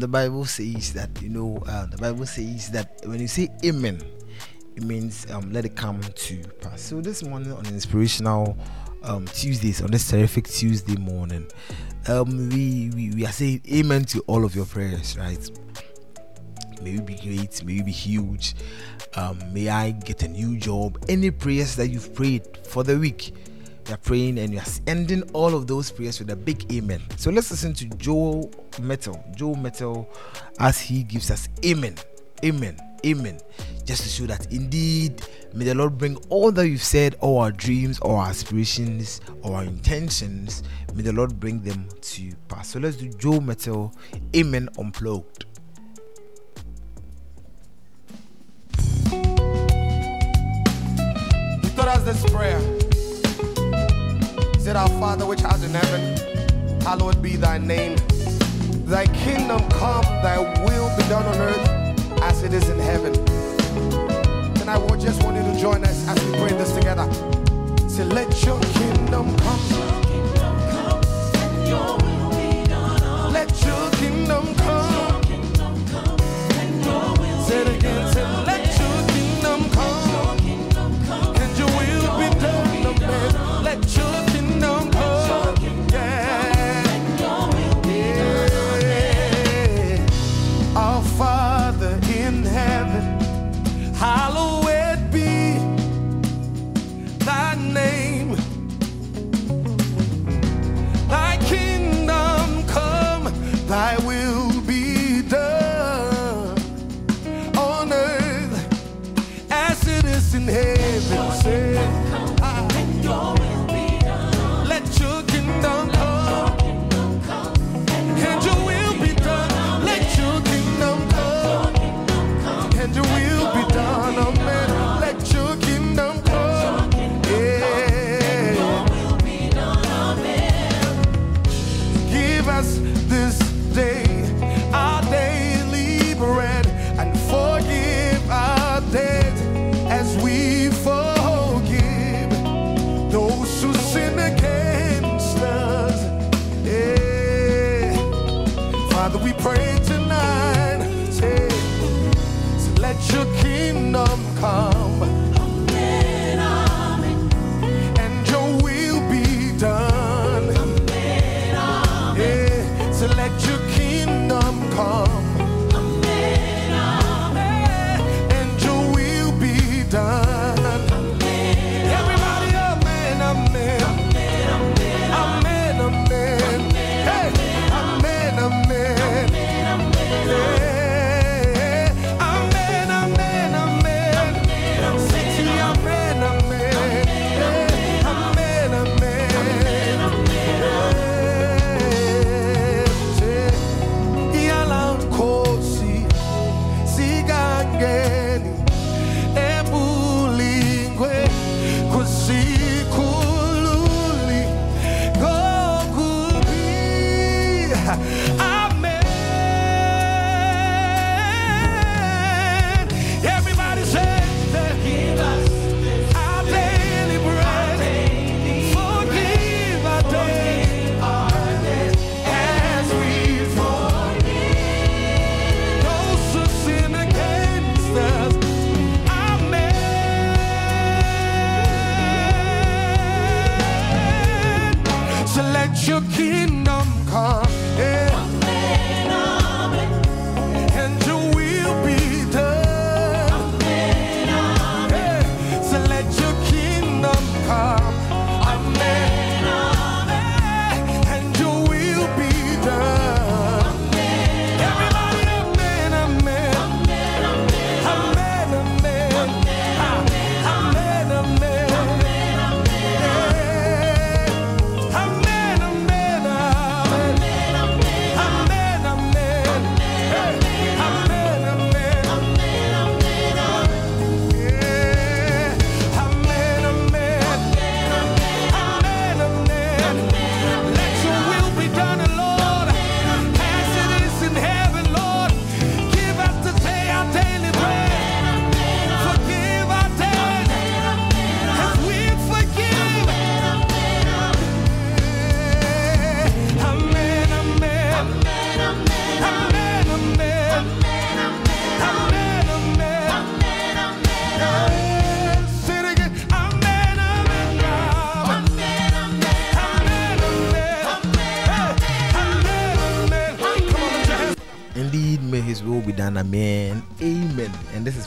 the Bible says that you know uh, the Bible says that when you say Amen, it means um, let it come to pass. So this morning on inspirational um, Tuesdays, on this terrific Tuesday morning, um, we, we we are saying Amen to all of your prayers, right? May we be great, may we be huge. Um, may I get a new job. Any prayers that you've prayed for the week, you're praying and you're ending all of those prayers with a big amen. So let's listen to Joe Mettle, Joe Mettle, as he gives us amen, amen, amen, just to show that indeed may the Lord bring all that you've said, all our dreams, all our aspirations, all our intentions, may the Lord bring them to pass. So let's do Joe Mettle, amen, unplugged. Us this prayer. Said, Our Father which art in heaven, hallowed be thy name. Thy kingdom come, thy will be done on earth as it is in heaven. And I would just want you to join us as we pray this together. Say, let your kingdom come. Let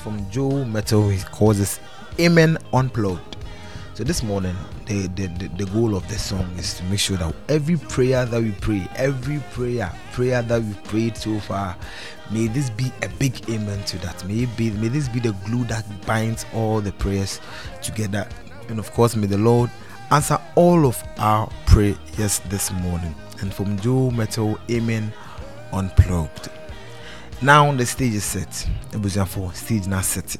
from Joe Mettle. He calls this Amen Unplugged. So this morning, the, the, the, the goal of the song is to make sure that every prayer that we pray, every prayer, prayer that we prayed so far, may this be a big amen to that. May it be may this be the glue that binds all the prayers together. And of course, may the Lord answer all of our prayers this morning. And from Joe Mettle, Amen Unplugged. Now the stage is set. It was just for stage now set.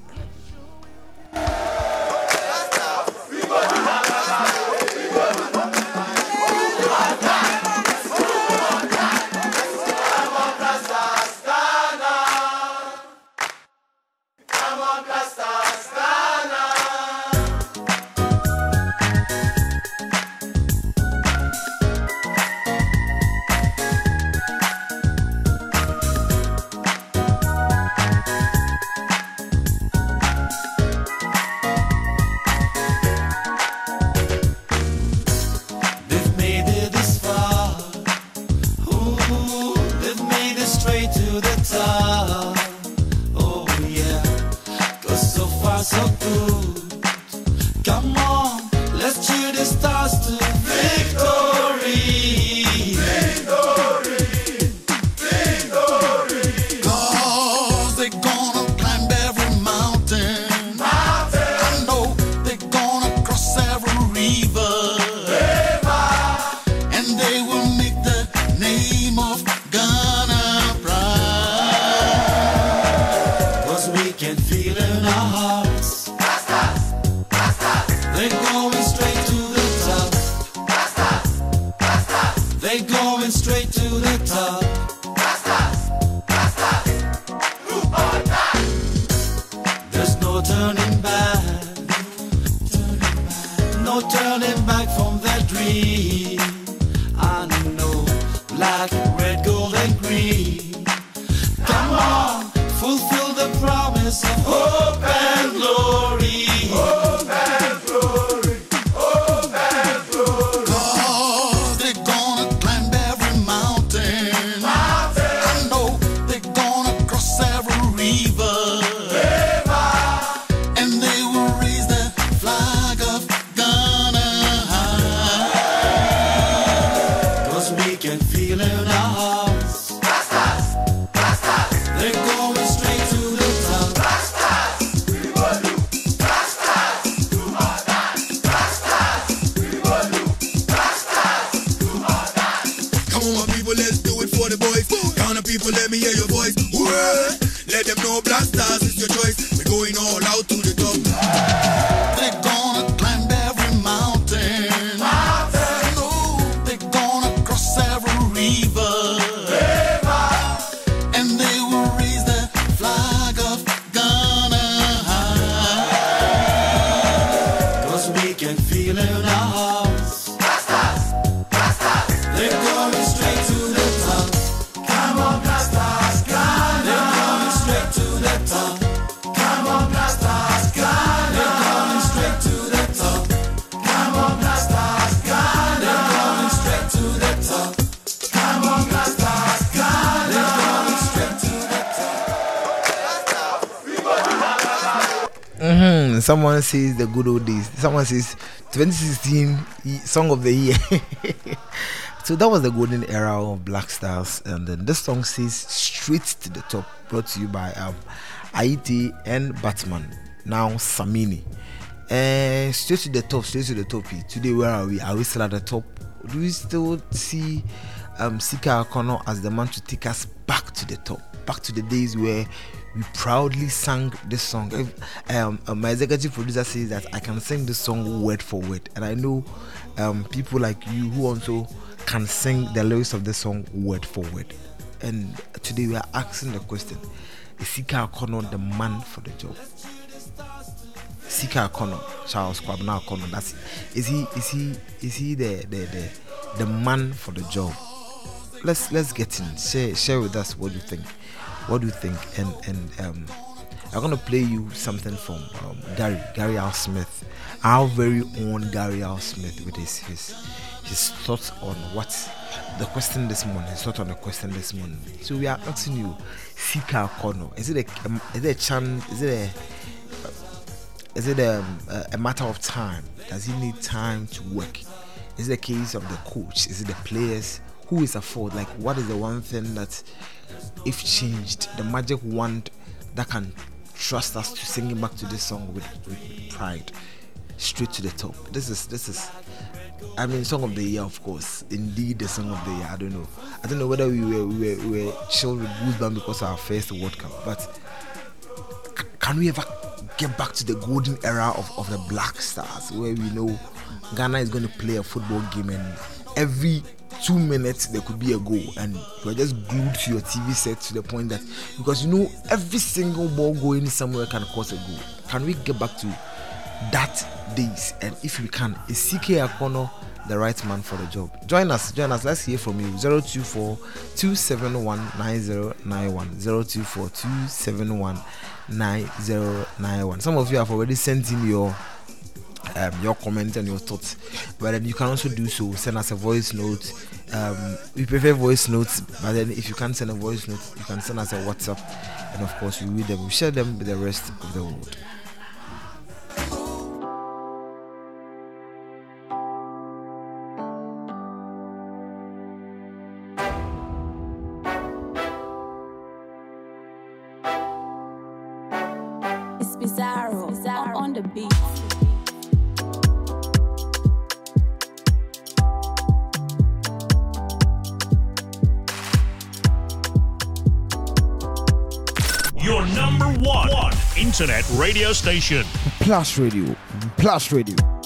Someone says the good old days. Someone says 2016 song of the year. so that was the golden era of Black Stars, and then this song says straight to the top. Brought to you by um, and Batman. Now Samini. Uh, straight to the top, straight to the top. Today, where are we? Are we still at the top? Do we still see um, CK Akonnor as the man to take us back to the top, back to the days where we proudly sang this song? If, um, uh, my executive producer says that I can sing this song word for word, and I know um, people like you who also can sing the lyrics of the song word for word. And today we are asking the question: Is CK Akonnor the man for the job? CK Akonnor, Charles Kwabena Akonnor. That's is he is he is he the the the, the man for the job? Let's let's get in. Share share with us what you think. What do you think? And and um I'm gonna play you something from um, Gary Gary Al Smith, our very own Gary Al Smith, with his his his thoughts on what the question this morning. His thought on the question this morning. So we are asking you, Sika Kono. Is it a um, is it a chance? Is it a is it a, a, a matter of time? Does he need time to work? Is it a case of the coach? Is it the players? Who is at fault? Like, what is the one thing that, if changed, the magic wand that can trust us to singing back to this song with, with pride, straight to the top? This is this is. I mean, song of the year, of course. Indeed, the song of the year. I don't know. I don't know whether we were we were, we were chilled with Goosebumps because of our first World Cup, but c- can we ever get back to the golden era of, of the Black Stars where we know Ghana is going to play a football game and every two minutes there could be a goal and you're just glued to your TV set to the point that because you know every single ball going somewhere can cause a goal. Can we get back to that days? And if we can, is CK Akonnor the right man for the job? Join us, join us. Let's hear from you. 024 271 9091. 024 271 9091. Some of you have already sent in your um, your comments and your thoughts, but then you can also do so. Send us a voice note. Um, we prefer voice notes, but then if you can't send a voice note, you can send us a WhatsApp, and of course we read them. We share them with the rest of the world. Internet radio station. Plus Radio, Plus Radio.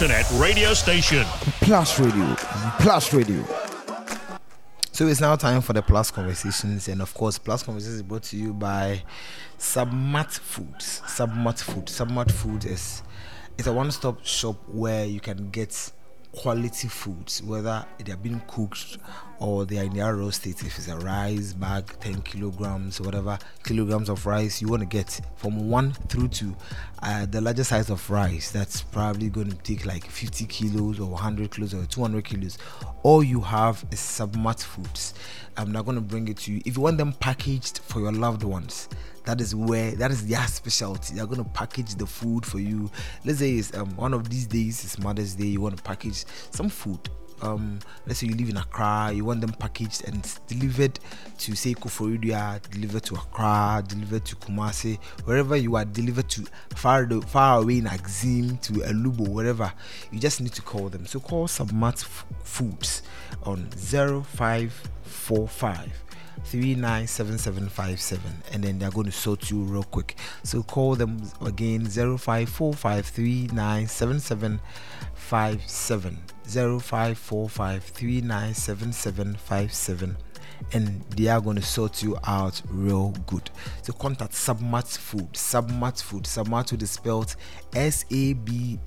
Internet radio station. Plus Radio, Plus Radio. So it's now time for the Plus Conversations, and of course, Plus Conversations is brought to you by Sabmart Foods. Sabmart Food. Sabmart Food is it's a one-stop shop where you can get quality foods, whether they are being cooked or they are in their raw state. If it's a rice bag, 10 kilograms, whatever kilograms of rice you want to get from one through to uh, the larger size of rice, that's probably going to take like 50 kilos or 100 kilos or 200 kilos. All you have is Sabmart Foods. I'm not going to bring it to you. If you want them packaged for your loved ones, that is where that is their specialty. They're going to package the food for you. Let's say it's um, one of these days, it's Mother's Day. You want to package some food. Um, let's say you live in Accra, you want them packaged and delivered to say Koforidua, delivered to Accra, delivered to Kumasi, wherever you are delivered to, far far away in Axim to Elubo, wherever. You just need to call them. So call Sabmart Foods on 0545 397757 and then they're going to sort you real quick so call them again 0545397757 0545397757 and they are going to sort you out real good. So contact sabmart food sabmart food sabmart food is spelled s-a-b-m-a-r-t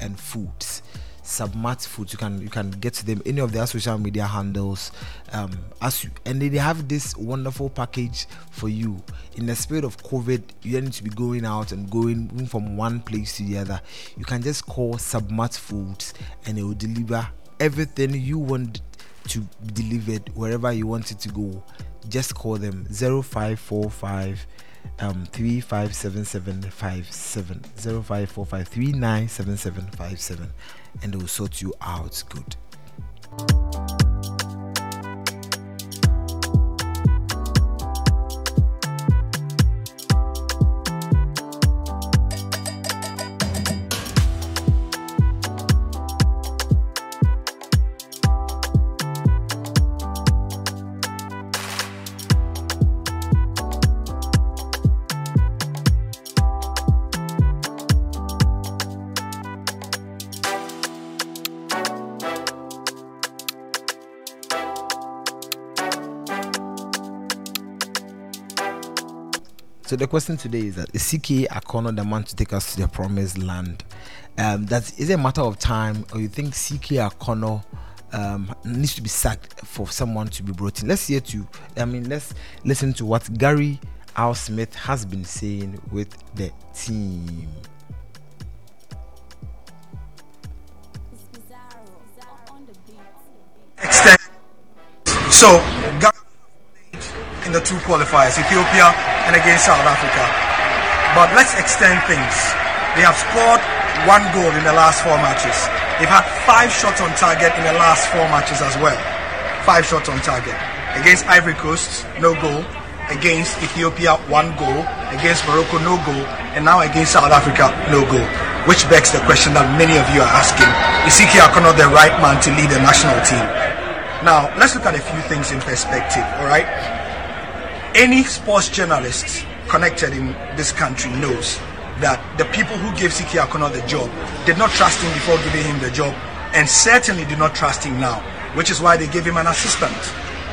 and foods sabmart foods. You can you can get to them. Any of their social media handles um as you and they have this wonderful package for you. In the spirit of covid you don't need to be going out and going from one place to the other. You can just call sabmart foods and it will deliver everything you want to be delivered wherever you want it to go. Just call them 0545 um 357757 0545 397757 and they will sort you out good So the question today is that is CK Akonnor the man to take us to the promised land? Um, that is a matter of time, or you think CK Akonnor um, needs to be sacked for someone to be brought in? Let's hear to. I mean, let's listen to what Gary Al Smith has been saying with the team. extend. So, Ghana in the two qualifiers, Ethiopia and against South Africa. But let's extend things. They have scored one goal in the last four matches. They've had five shots on target in the last four matches as well. Five shots on target. Against Ivory Coast, no goal. Against Ethiopia, one goal. Against Morocco, no goal. And now against South Africa, no goal. Which begs the question that many of you are asking Is Ike Akono the right man to lead the national team? Now, let's look at a few things in perspective, all right? Any sports journalist connected in this country knows that the people who gave CK Akonnor the job did not trust him before giving him the job and certainly do not trust him now, which is why they gave him an assistant.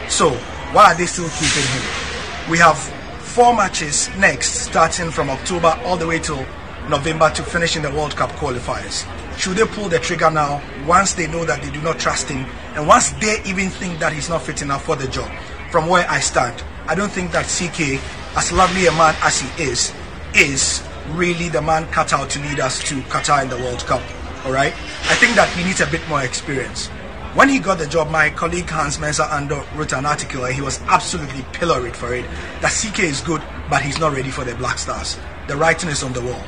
So, why are they still keeping him? We have four matches next, starting from October all the way till November to finish in the World Cup qualifiers. Should they pull the trigger now once they know that they do not trust him and once they even think that he's not fit enough for the job? From where I stand, I don't think that CK, as lovely a man as he is, is really the man cut out to lead us to Qatar in the World Cup. All right? I think that he needs a bit more experience. When he got the job, my colleague hans-mensah-ando wrote an article and he was absolutely pilloried for it. That CK is good, but he's not ready for the Black Stars. The writing is on the wall.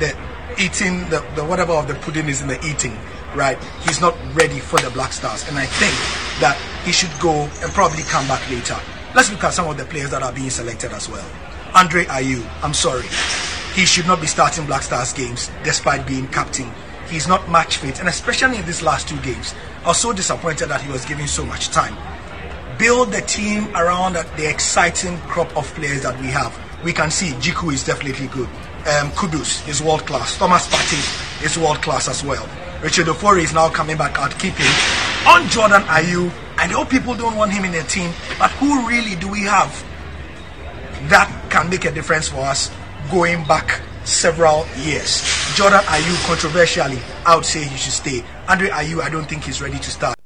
The eating, the, the whatever of the pudding is in the eating, right? He's not ready for the Black Stars. And I think that he should go and probably come back later. Let's look at some of the players that are being selected as well. Andre Ayew, I'm sorry. He should not be starting Black Stars games despite being captain. He's not match fit, and especially in these last two games. I was so disappointed that he was given so much time. Build the team around the exciting crop of players that we have. We can see Djiku is definitely good. Um, Kudus is world class. Thomas Partey is world class as well. Richard Ofori is now coming back out keeping. On Jordan Ayew, I know people don't want him in their team, but who really do we have that can make a difference for us going back several years? Jordan Ayew, controversially, I would say he should stay. Andre Ayew, I don't think he's ready to start.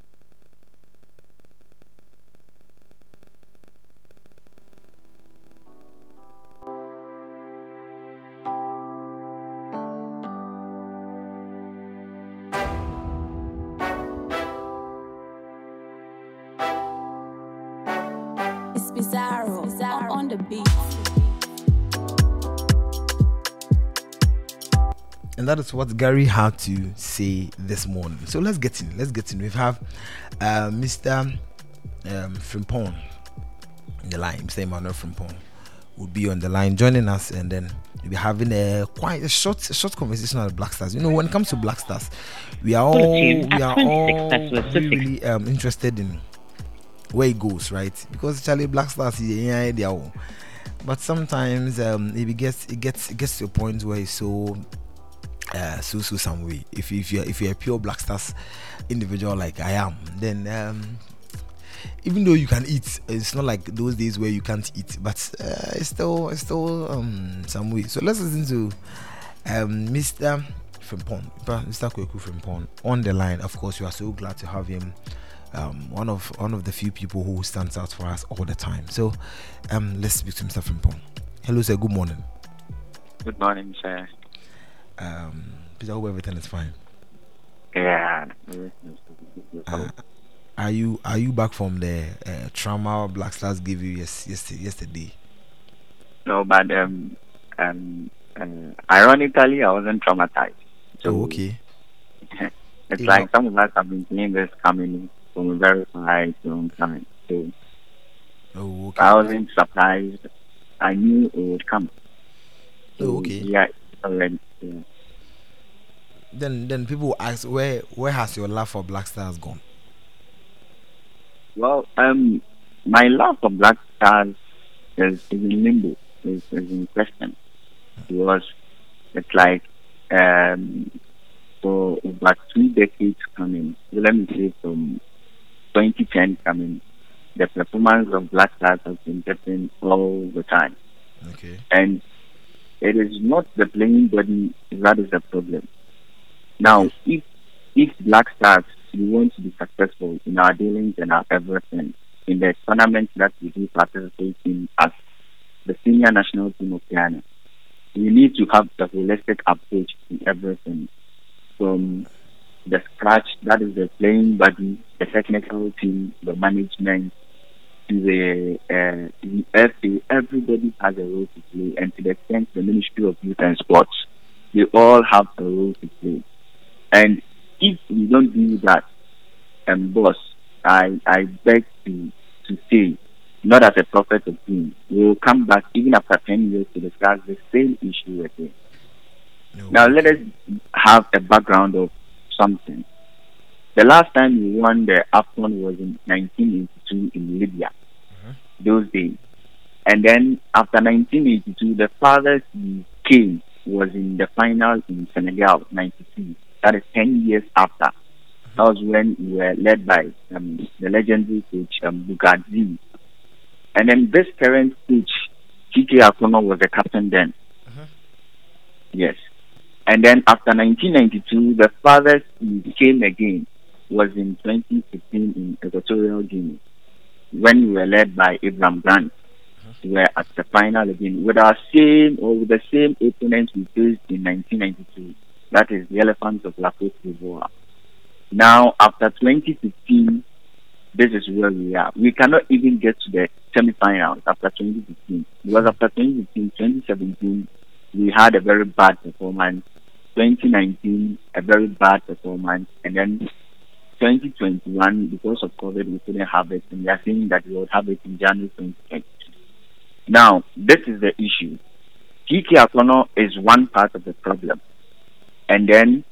That is what Gary had to say this morning. So let's get in. Let's get in. We have uh, Mr. Um, Frimpong in the line. Mr. Emmanuel Frimpong will be on the line joining us, and then we'll be having a quite a short, a short conversation on the Black Stars. You know, when it comes to Black Stars, we are all we are all really, um, interested in where it goes, right? Because Charlie Black Stars is yeah, idea. oh. But sometimes um, it gets it gets it gets to a point where it's so uh, so so some way. If if you're if you're a pure Black Stars individual like I am, then um, even though you can eat, it's not like those days where you can't eat. But uh, it's still it's still um, some way. So let's listen to um, Mr. Frimpong, Mr. Kweku Frimpong on the line. Of course, we are so glad to have him. Um, one of one of the few people who stands out for us all the time. So um, let's speak to Mr. Frimpong. Hello, sir. Good morning. Good morning, sir. Um, I hope everything is fine. Yeah. Uh, are you are you back from the uh, trauma Black Stars gave you yes, yesterday? Yesterday. No, but um, um, uh, ironically, I wasn't traumatized. Oh, okay. it's You like some of us have been seeing this coming from a very high long time. So Oh, okay. I wasn't surprised. I knew it would come. Oh, okay. Yeah, already. Yeah. Then then people ask where where has your love for Black Stars gone? Well, um, my love for Black Stars is, is in limbo, is, is in question. Because it's like um, for about three decades coming, let me say from 2010 coming, the performance of Black Stars has been getting all the time. Okay. And it is not the playing body that is the problem. Now, if if Black Stars we want to be successful in our dealings and our everything in the tournament that we do participate in as the senior national team of Ghana, we need to have the holistic approach to everything from the scratch, that is the playing body, the technical team, the management, to the, uh, the FA, everybody has a role to play, and to the extent the Ministry of Youth and Sports, they all have a role to play. And if we don't do that, um, boss, I I beg to to say, not as a prophet of doom, we will come back even after ten years to discuss the same issue again. Now let us have a background of something. The last time we won the AFCON was in 1982 in Libya. Those days. And then after 1982, the farthest we came was in the final in Senegal, 92. That is 10 years after. That was when we were led by um, the legendary coach um. And then this current coach, CK Akonnor, was the captain then. Yes. And then after 1992, the farthest we came again was in 2015 in Equatorial Guinea when we were led by Abraham Grant. Uh-huh. We were at the final again with our same or with the same opponents we faced in 1992. That is the Elephants of La Côte d'Ivoire. Now, after 2015, this is where we are. We cannot even get to the semi-finals after 2015 because after 2015, 2017, we had a very bad performance. 2019, a very bad performance, and then 2021, because of COVID, we couldn't have it, and we are saying that we will have it in January 2020. Now, this is the issue. CK Akonnor is one part of the problem, and then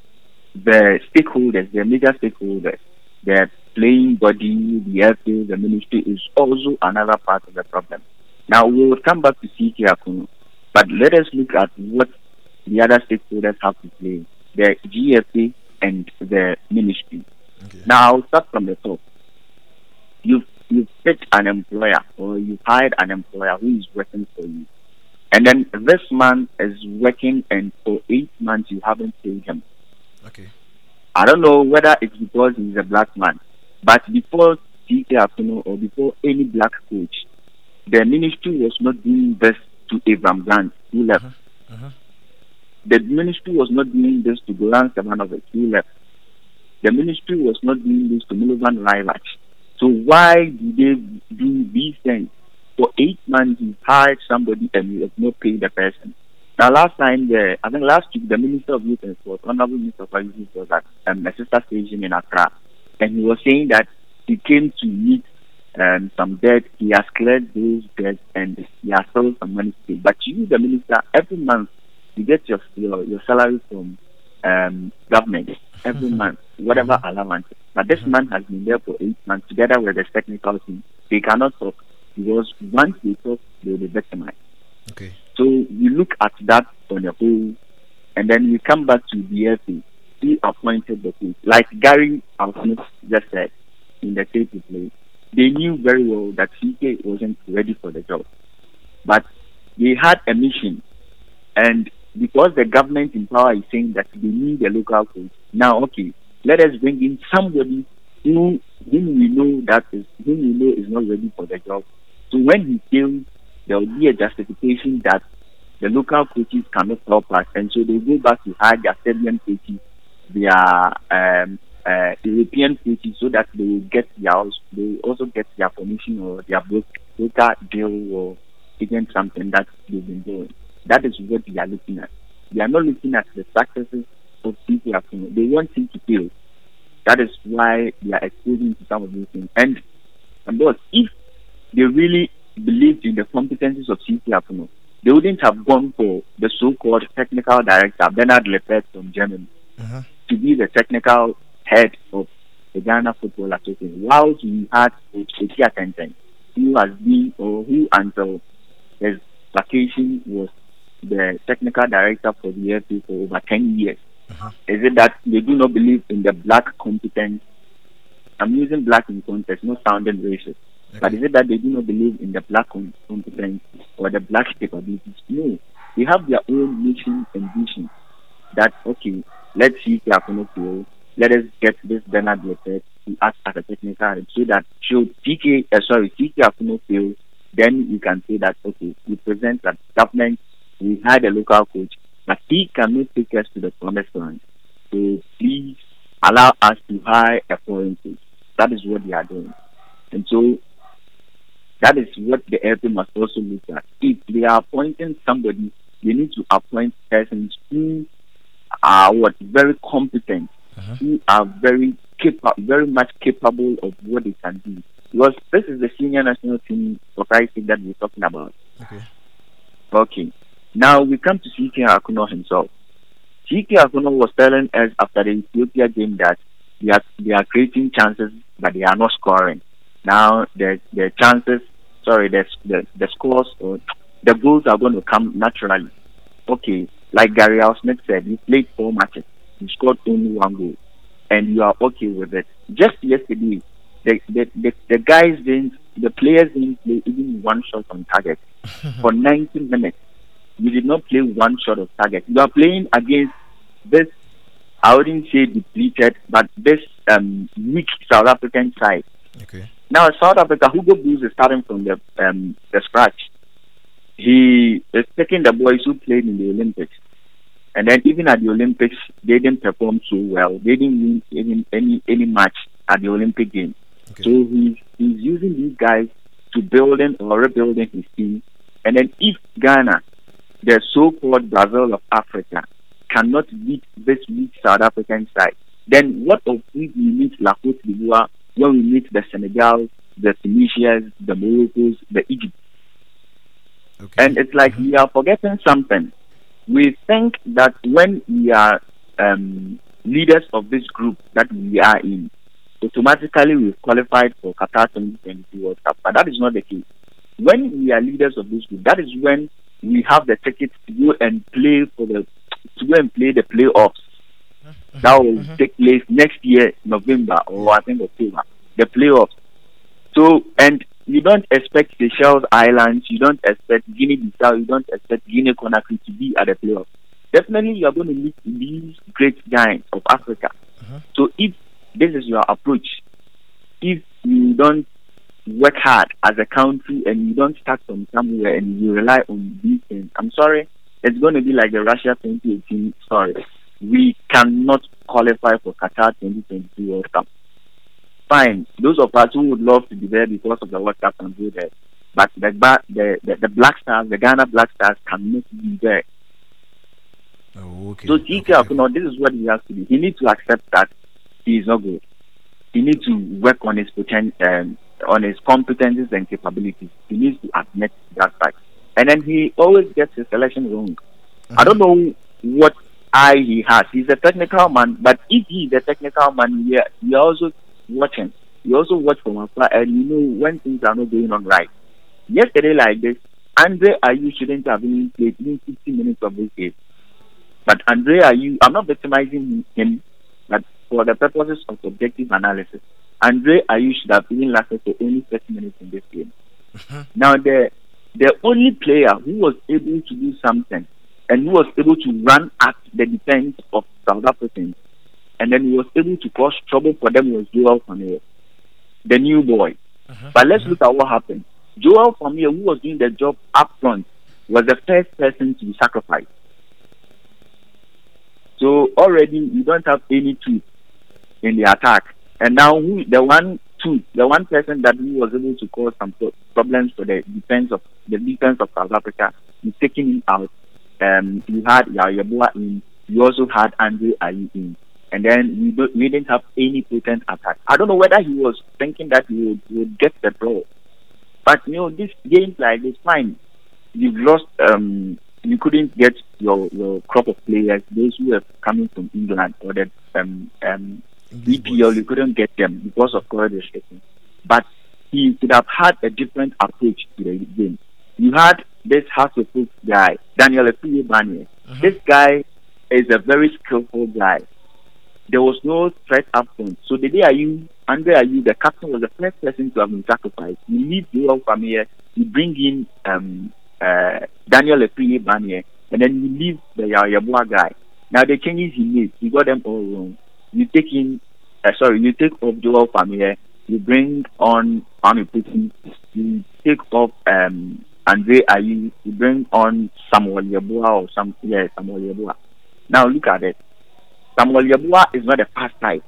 the stakeholders, the major stakeholders, the playing body, the FA, the ministry is also another part of the problem. Now, we will come back to CK Akonnor, but let us look at what the other stakeholders have to play the GFA and the ministry. Now, I'll start from the top. You've, you've picked an employer or you've hired an employer who is working for you. And then this man is working, and for eight months you haven't paid him. Okay. I don't know whether it's because he's a black man, but before CK Akonnor or before any black coach, the ministry was not doing this to Abraham Grant, who left. Uh-huh. Uh-huh. The ministry was not doing this to Goran Stevanovic, who left. The ministry was not doing this to Milovan Rajevac. So why do they do these things? For eight months, you hired somebody and you have not paid the person. Now, last time, the, I think last week, the Minister of Youth and Sports, Honorable Minister of Youth, was at um, a sister station in Accra, and he was saying that he came to meet um, some debt. He has cleared those debts and he has still some money to pay. But you, the minister, every month you get your your, your salary from um, government every month, whatever mm-hmm. allowance. But this mm-hmm. man has been there for eight months together with the technical team. They cannot talk because once they talk, they will be victimized. Okay. So we look at that on the whole, and then we come back to the FA. He appointed the coach. Like Gary Alphonse just said in the tape he played, they knew very well that CK wasn't ready for the job. But they had a mission, and because the government in power is saying that they need a local coach, now okay, let us bring in somebody who whom we know that is whom we know is not ready for the job. So when he fails, there will be a justification that the local coaches cannot help us, and so they go back to hire their Serbian coaches, their um, uh, European coaches, so that they will get their they also get their commission or their bro- broker deal or even something that they've been doing. That is what we are looking at. We are not looking at the successes of people. African. They want him to fail. That is why they are exposing to some of these things. And, and boss, if they really believed in the competencies of CK Akonnor, they wouldn't have gone for the so-called technical director, Bernhard Lippert from Germany, uh-huh. to be the technical head of the Ghana Football Association, while he had Etienne Tenten, who has been, or who until his vacation was the technical director for the FA for over 10 years. Is it that they do not believe in the black competence? I'm using black in context, not sounding racist. But is it that they do not believe in the black competence or the black capabilities? No. They have their own mission and vision. That, okay, let's see if they are going to fail. Let us get this Bernhard Lippert to act as a technical head so that should CK, uh, sorry, CK Akonnor fail, then we can say that, okay, we present that government, we had a local coach, but he cannot take us to the promised land. So please allow us to hire a foreign. That is what they are doing. And so that is what the FA must also look at. If they are appointing somebody, they need to appoint persons who are what very competent, uh-huh. who are very capable, very much capable of what they can do. Because this is the senior national team for Christ's sake that we're talking about. Okay. Okay. Now we come to CK Akonnor himself. CK Akonnor was telling us after the Ethiopia game that they are, they are creating chances, but they are not scoring. Now the the chances, sorry, the the, the scores or the goals are going to come naturally. Okay, like Gary Smith said, you played four matches, you scored only one goal, and you are okay with it. Just yesterday, the the, the, the guys didn't, the players didn't play even one shot on target for 90 minutes. You did not play one shot of target. You are playing against this, I wouldn't say depleted, but this um, weak South African side. Okay. Now, South Africa, Hugo Broos is starting from the um, the scratch. He is taking the boys who played in the Olympics, and then even at the Olympics, they didn't perform so well. They didn't win any any, any match at the Olympic Games. So he's he's using these guys to building or rebuilding his team. And then if Ghana, the so-called Brazil of Africa, cannot beat this weak South African side, then what of if we meet La Cote d'Ivoire when we meet the Senegal, the Tunisians, the Moroccos, the Egypt? And it's like we are forgetting something. We think that when we are um, leaders of this group that we are in, automatically we've qualified for Qatar 2022 World Cup. But that is not the case. When we are leaders of this group, that is when we have the tickets to go and play for the to go and play the playoffs. Uh-huh. That will uh-huh. take place next year, November or I think October. The playoffs. So and you don't expect Seychelles Islands, you don't expect Guinea-Bissau, you don't expect Guinea-Conakry to be at the playoffs. Definitely, you are going to meet these great giants of Africa. Uh-huh. So if this is your approach, if you don't work hard as a country and you don't start from somewhere and you rely on these things, I'm sorry, it's going to be like the Russia 2018 story. We cannot qualify for Qatar 2022 World Cup. Fine, those of us who would love to be there because of the World Cup can go there, but the the the, the Black Stars, the Ghana Black Stars, cannot be there. Oh, okay. So CK Akonnor, this is what he has to do. He needs to accept that he is not good. He needs to work on his potential. um, on his competencies and capabilities. He needs to admit that fact. And then he always gets his selection wrong. I don't know what eye he has. He's a technical man, but if he's a technical man, yeah, you also watching. You also watch from afar, and you know when things are not going on right. Yesterday, like this, Andre Ayew shouldn't have even played even 50 minutes of this game. But Andre Ayew, I'm not victimizing him, but for the purposes of objective analysis, Andre should have even lasted for only 30 minutes in this game. Uh-huh. Now, the the only player who was able to do something and who was able to run at the defense of South Africans and then he was able to cause trouble for them was Joel Fameyeh, the new boy. Uh-huh. But let's uh-huh. look at what happened. Joel Fameyeh, who was doing the job up front, was the first person to be sacrificed. So already you don't have any truth in the attack. And now who, the one two, the one person that who was able to cause some pro- problems for the defense of the defense of South Africa, you taking him out. Um, you had Yaw Yeboah in. You also had Andre Ayew in. And then we, don't, we didn't have any potent attack. I don't know whether he was thinking that he would, would get the draw. But you know, this games like this, fine. You've lost. Um, you couldn't get your your crop of players, those who were coming from England or the um, um, EPL. You couldn't get them because of COVID restrictions. But he could have had a different approach to the game. You had this Hearts of Oak guy, Daniel Afriyie Barnieh. This guy is a very skillful guy. There was no threat up front. So the day you, Andre Ayew, the captain was the first person to have been sacrificed. You leave Joel from here, you bring in um, uh, Daniel Afriyie Barnieh, and then you leave the Yeboah guy. Now the changes he made, he got them all wrong. You take in, uh, sorry, you take off Joel Fameyeh, you bring on Kwame Opoku, you take off um, Andre Ayew, you bring on Samuel Yeboah or some, yeah, Samuel Yeboah. Now look at it. Samuel Yeboah is not a fast type.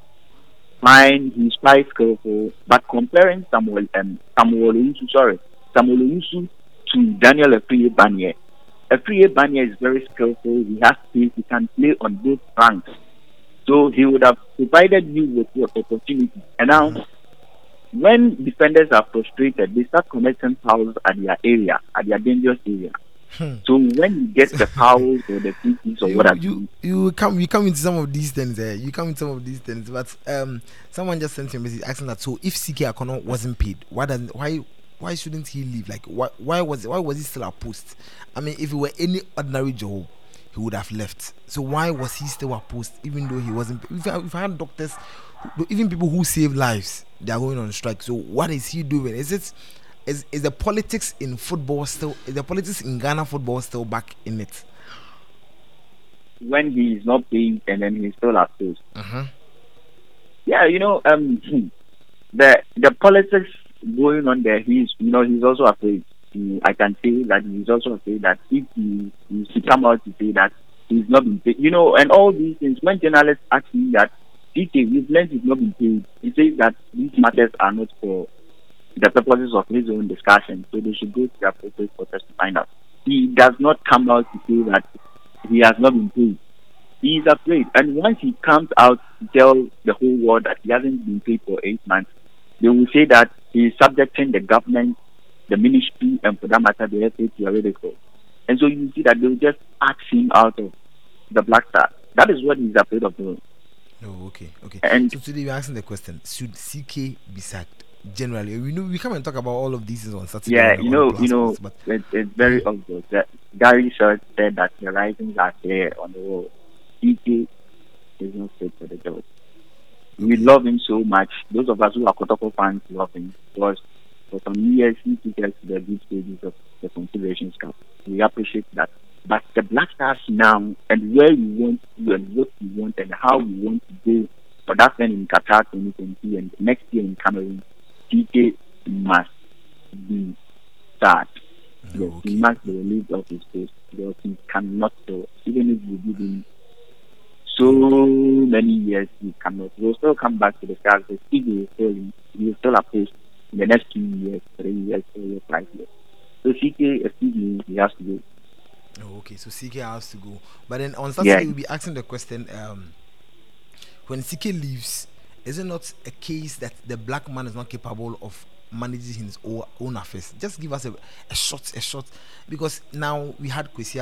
Fine, he's quite skillful, but comparing Samuel um, Samuel Owusu, sorry, Samuel Owusu to Daniel Afriyie Barnieh, Afriyie Barnieh is very skillful. He has. He can play on both flanks. So he would have provided you with your opportunity. And now, when defenders are frustrated, they start committing fouls at their area, at their dangerous area. So when you get the fouls or the kicks or you, whatever, you you come you come into some of these things eh? you come into some of these things but um someone just sent me a message asking that so if CK Akonnor wasn't paid why doesn't why why shouldn't he leave like why why was why was he still a post I mean if it were any ordinary job he would have left so why was he still post even though he wasn't if I, if I had doctors even people who save lives they are going on strike so what is he doing is it is, is the politics in football still is the politics in Ghana football still back in it when he is not paying and then he's still post. uh-huh. Yeah, you know, um, the the politics going on there. He's, you know, he's also afraid. He, I can say that he's also afraid that if he, he should come out to say that he's not been paid, you know, and all these things. When journalists ask him that, CK, learned he's not been paid. He says that these matters are not for the purposes of his own discussion, so they should go to the appropriate process to find out. He does not come out to say that he has not been paid. He is afraid. And once he comes out to tell the whole world that he hasn't been paid for eight months, they will say that he is subjecting the government, the ministry, and for that matter, the FA to a ridicule. And so you see that they will just ask him out of the Black Star. That is what he's afraid of doing. Oh, okay, okay. And- so today we're asking the question: Should CK be sacked? Generally, we know we come and talk about all of these things on Saturday. Yeah, you know, you know, platforms, it, it's very obvious that Gary Short said that the writings are clear on the wall. CK is not fit for the job. We love him so much. Those of us who are Kotoko fans love him because for some years he took us to the group stages of the Confederations Cup. We appreciate that. But the Black Stars now and where we want to and what we want and how we want to go for that then in Qatar 2020 and next year in Cameroon, CK must be start. Yes, he must be relieved of his post because he cannot do even if we give him so many years he cannot. He will still come back to the stars. The Steve will still he will still in the next two years, three years, four years, five years. So CK Steve he has to go. Oh, okay, so CK has to go. But then on Saturday, Yeah. we'll be asking the question um, when CK leaves, is it not a case that the black man is not capable of managing his own, own affairs? Just give us a, a short, a short, because now we had Kwesi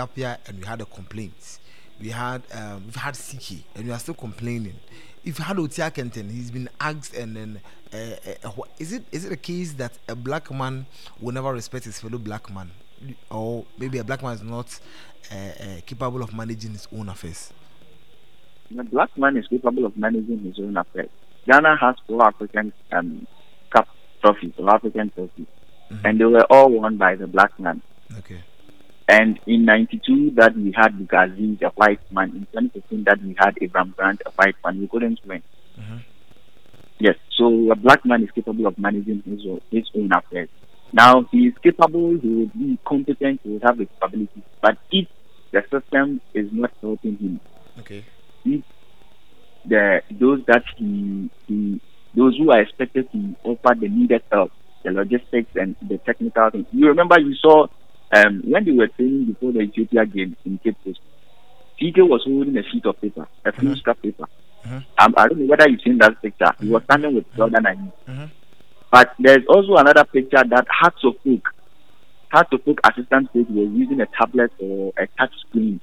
and we had a complaint. We had um, we've had CK and we are still complaining. If you had Otia Kenton, he's been asked and then uh, uh, is it is it a case that a black man will never respect his fellow black man, or maybe a black man is not uh, uh, capable of managing his own affairs? The black man is capable of managing his own affairs. Ghana has four African um, Cup trophies, four African trophies, and they were all won by the black man. Okay. And in '92, that we had Bugazi, a white man. In 2015, that we had Abraham Grant, a white man. We couldn't win. Mm-hmm. Yes, so a black man is capable of managing his own, his own affairs. Now he is capable, he will be competent, he will have the capability. But if the system is not helping him, Okay. if the those that he, he those who are expected to offer the needed help, the logistics and the technical things. You remember you saw um, when they were training before the Ethiopia game in Cape Coast, CK was holding a sheet of paper, a full scrap paper. Um, I don't know whether you've seen that picture. He was standing with Jordan and But there's also another picture that Hearts of Oak, Hearts of Oak assistant coach was using a tablet or a touch screen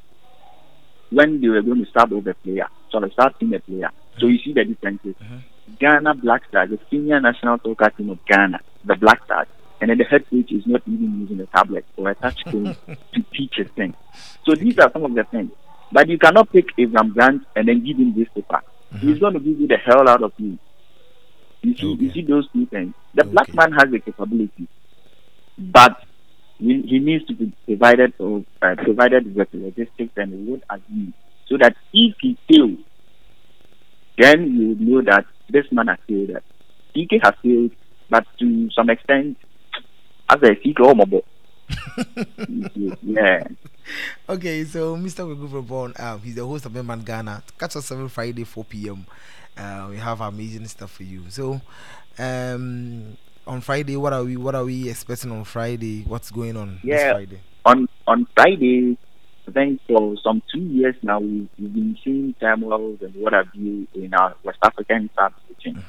when they were going to start over player. So they start seeing a player. So you see the differences. Ghana Black Stars, the senior national soccer team of Ghana, the Black Stars, and then the head coach is not even using a tablet or a touch screen to teach a thing. So these are some of the things. But you cannot pick Abraham Grant and then give him this paper. He's going to give you the hell out of you. You see, you see those two things. The black man has the capability, but he, he needs to be provided of, uh, provided with logistics and what have you, so that if he fails, then you know that this man has failed. CK has failed, but to some extent, as a secret, oh, my boy. yeah. Okay, so Mr. Kweku Frimpong, um, he's the host of Man Ghana. Catch us every Friday, 4 p.m. Uh, we have amazing stuff for you. So, um, on Friday, what are we? What are we expecting on Friday? What's going on this Yeah. Friday? On on Friday, I think for some two years now, we've, we've been seeing turmoils and what have you in our West African sub region.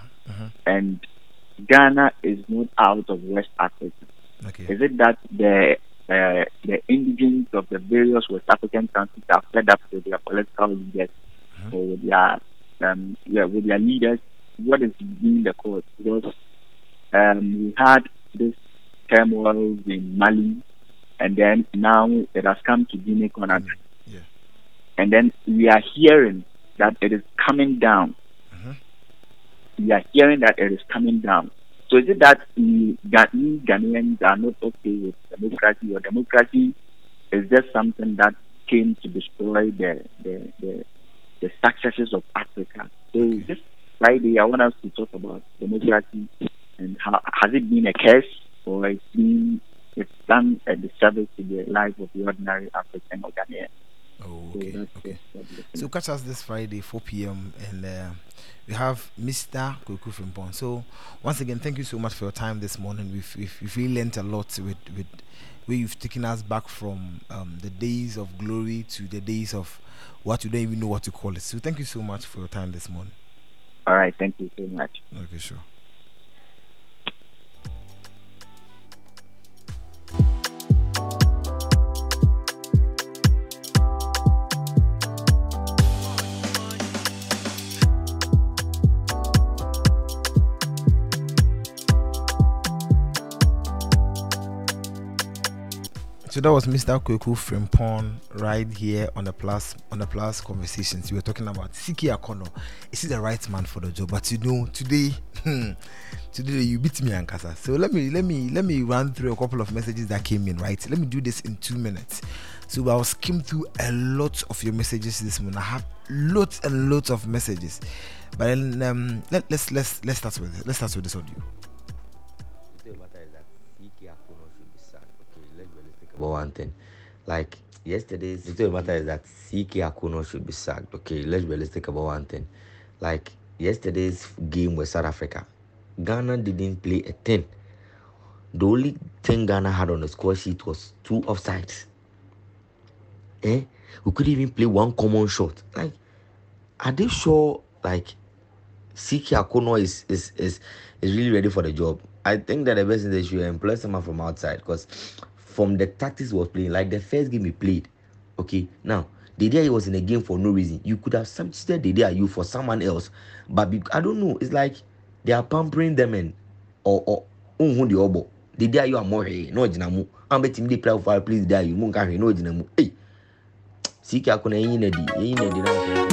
And Ghana is not out of West Africa. Okay. Is it that the uh, the indigents of the various West African countries are fed up with their political leaders or with their um, yeah, with their leaders? What is being the cause? Because um, we had this turmoil in Mali, and then now it has come to Guinea Conakry. And then we are hearing that it is coming down. We are hearing that it is coming down. So is it that we, we Ghanaians are not okay with democracy, or democracy is just something that came to destroy the the, the, the successes of Africa? So this Friday, I want us to talk about democracy and how has it been a curse or it's been it's done a disservice to the life of the ordinary African or Ghanaian. Oh, okay, that's okay. So catch us this Friday, 4 p.m. and uh, we have Mr. Frimpong. So once again, thank you so much for your time this morning. We've we've, we've really learnt a lot with with where you've taken us back from um, the days of glory to the days of what you don't even know what to call it. So thank you so much for your time this morning. All right, thank you so much. Okay, sure. So that was Mr. Kweku Frimpong right here on the plus on the plus conversations. We were talking about CK Akonnor. Is he the right man for the job? But you know, today hmm, today you beat me Ankasa. So let me let me let me run through a couple of messages that came in, right? Let me do this in two minutes. So I'll skim through a lot of your messages this morning. I have lots and lots of messages. But then um, let, let's let's let's start with it. let's start with this audio. About one thing. Like yesterday's the the matter is that CK Akonnor should be sacked. Okay, let's be realistic about one thing. Like yesterday's game with South Africa, Ghana didn't play a thing. The only thing Ghana had on the score sheet was two offsides. Eh? We couldn't even play one common shot. Like, are they sure like CK Akonnor is, is is is really ready for the job? I think that the best thing they should employ someone from outside because from the tactics was playing, like the first game he played, okay, now he was in the game for no reason, you could have substituted day you for someone else, but be, I don't know, it's like they are pampering them and or or unhu the obo. Day you are more hey, no jinamu. I'm betting they play for please there you mun can no jinamu. Hey, CK Akonnor yin na di, yin na di na.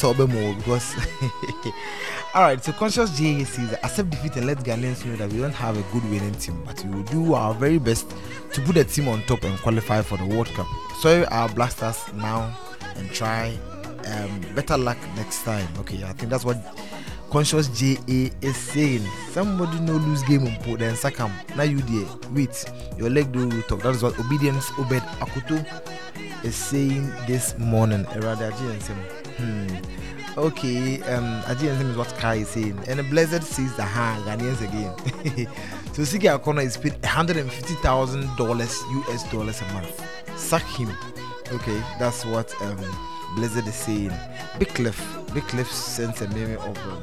Just more because. All right, so conscious GA says accept defeat and let Ghanaians know that we don't have a good winning team, but we will do our very best to put the team on top and qualify for the World Cup. So our blasters now and try um, better luck next time. Okay, I think that's what conscious JA is saying. Somebody no lose game on put then sakam. Now you there. Wait, your leg do talk. That is what obedience Obed Akuto is saying this morning. Erade Aji and. Hmm. Okay, um Sim is what Kai is saying. And the blessed says the hand Ghanaians again. so CK Akonnor is paid $150,000 US dollars a month. Sack him. Okay, that's what um Blizzard is saying. Big Cliff, Big Cliff sends a meme of um,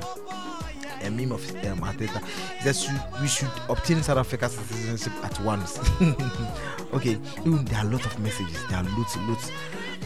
a meme of um, Arteta. He says we should obtain South Africa citizenship at once. okay, there are a lot of messages. There are lots, lots.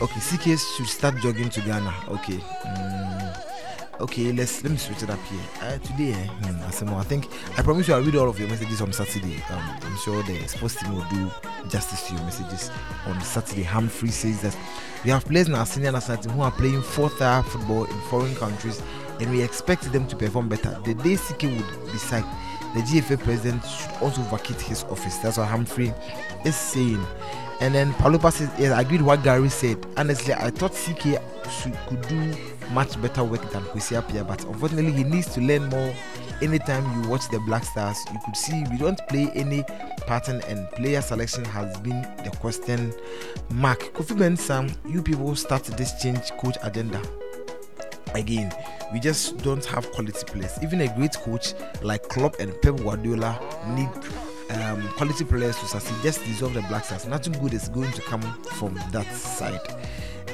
Okay, CK should start jogging to Ghana. Okay. Mm, okay, let's let me switch it up here. Uh, today, eh, hmm, I think I promise you I'll read all of your messages on Saturday. Um, I'm sure the sports team will do justice to your messages on Saturday. Humphrey says that we have players in our senior national team who are playing fourth tier football in foreign countries, and we expect them to perform better. The day CK would decide, the GFA president should also vacate his office. That's what Humphrey is saying. And then Palupa says, yes, I agreed what Gary said. Honestly, I thought CK should, could do much better work than Kwesi Appiah, but unfortunately, he needs to learn more. Anytime you watch the Black Stars, you could see we don't play any pattern, and player selection has been the question mark. Kofi Mensah, you people start this change coach agenda again we just don't have quality players. Even a great coach like Klopp and Pep Guardiola need um, quality players to succeed just dissolve the black stars. Nothing good is going to come from that side.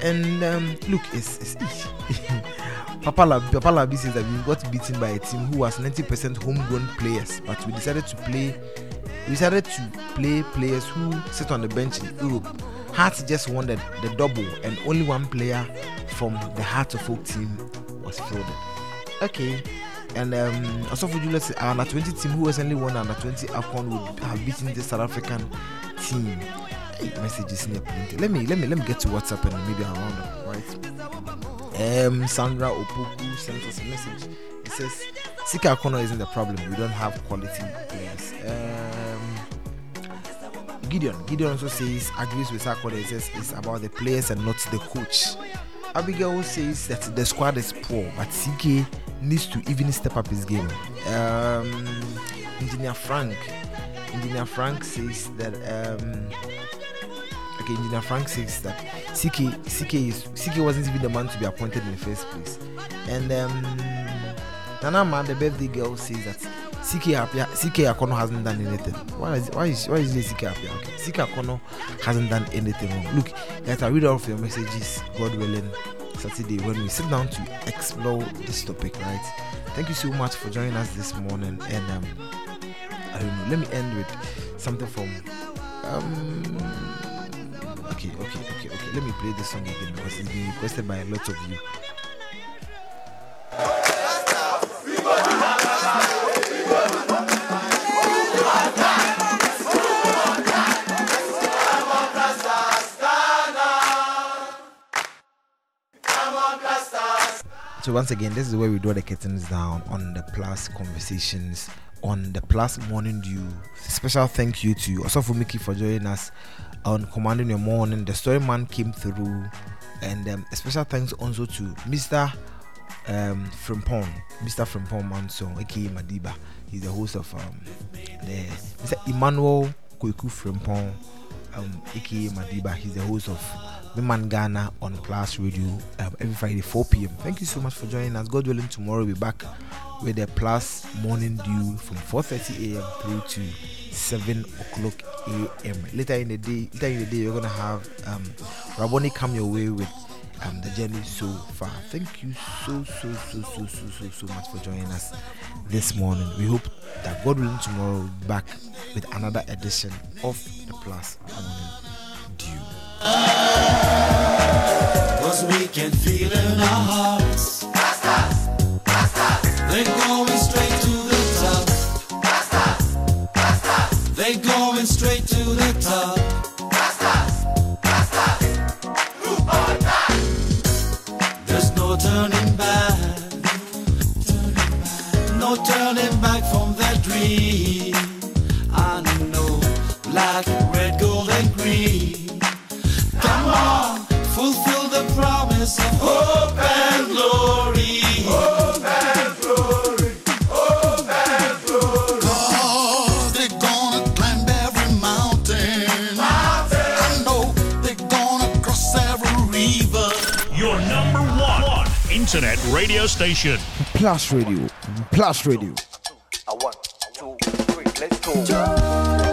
And um, look it's, it's easy. Papa Papa Labi says that we got beaten by a team who was 90% homegrown players but we decided to play we decided to play players who sit on the bench in Europe Hearts just won the, the double and only one player from the Heart of Oak team was fielded. Okay. And um, also for Julius, our under 20 team who recently won under 20 AFCON would have beaten the South African team. Hey, messages in here plenty. Let me let me let me get to WhatsApp and maybe I'll round up, right? Um, Sandra Opoku sent us a message. It says CK Akonnor isn't the problem. We don't have quality players. Um, Gideon. Gideon also says agrees with Sakoda. He says it's about the players and not the coach. Abigail says that the squad is poor, but CK needs to even step up his game. Um, Engineer Frank. Engineer Frank says that. Um, okay, Engineer Frank says that CK CK is CK wasn't even the man to be appointed in the first place, and um, Nana Man, the birthday girl, says that CK Appiah, CK Akonnor hasn't done anything. Why is why is why is it CK Appiah? Okay, CK Akonnor hasn't done anything wrong. Look, guys, I read all of your messages. God willing, Saturday when we sit down to explore this topic. Right. Thank you so much for joining us this morning, and um, I don't know. Let me end with something from. Um, okay, okay, okay, okay. Let me play this song again because it's been requested by a lot of you. So once again, this is where we draw the curtains down on the plus conversations on the plus morning dew. Special thank you to Osofo Mickey for joining us on commanding your morning. The story man came through, and um, special thanks also to Mr. Um, Frimpong, Mr. Frimpong Manson, aka Madiba. He's the host of um, the. Emmanuel Kweku Frimpong, um, aka Madiba. He's the host of Man Ghana on Plus Radio um, every Friday 4 p.m. Thank you so much for joining us. God willing, tomorrow we'll be back with the Plus morning dew from 4:30 a.m. through to 7 o'clock a.m. Later in the day, later in the day, you're gonna have um, Raboni come your way with um, the journey so far. Thank you so so so so so so so much for joining us this morning. We hope that God willing tomorrow we'll back with another edition of the Plus morning dew. Cause we can feel in our hearts. They're going straight to the top. They're going straight to the top. That. I know, like red, gold, and green. Come on, fulfill the promise of hope and glory. Hope and glory. Hope and glory. Cause they're gonna climb every mountain. I know they're gonna cross every river. Your number one internet radio station. Plus Radio, Plus Radio. A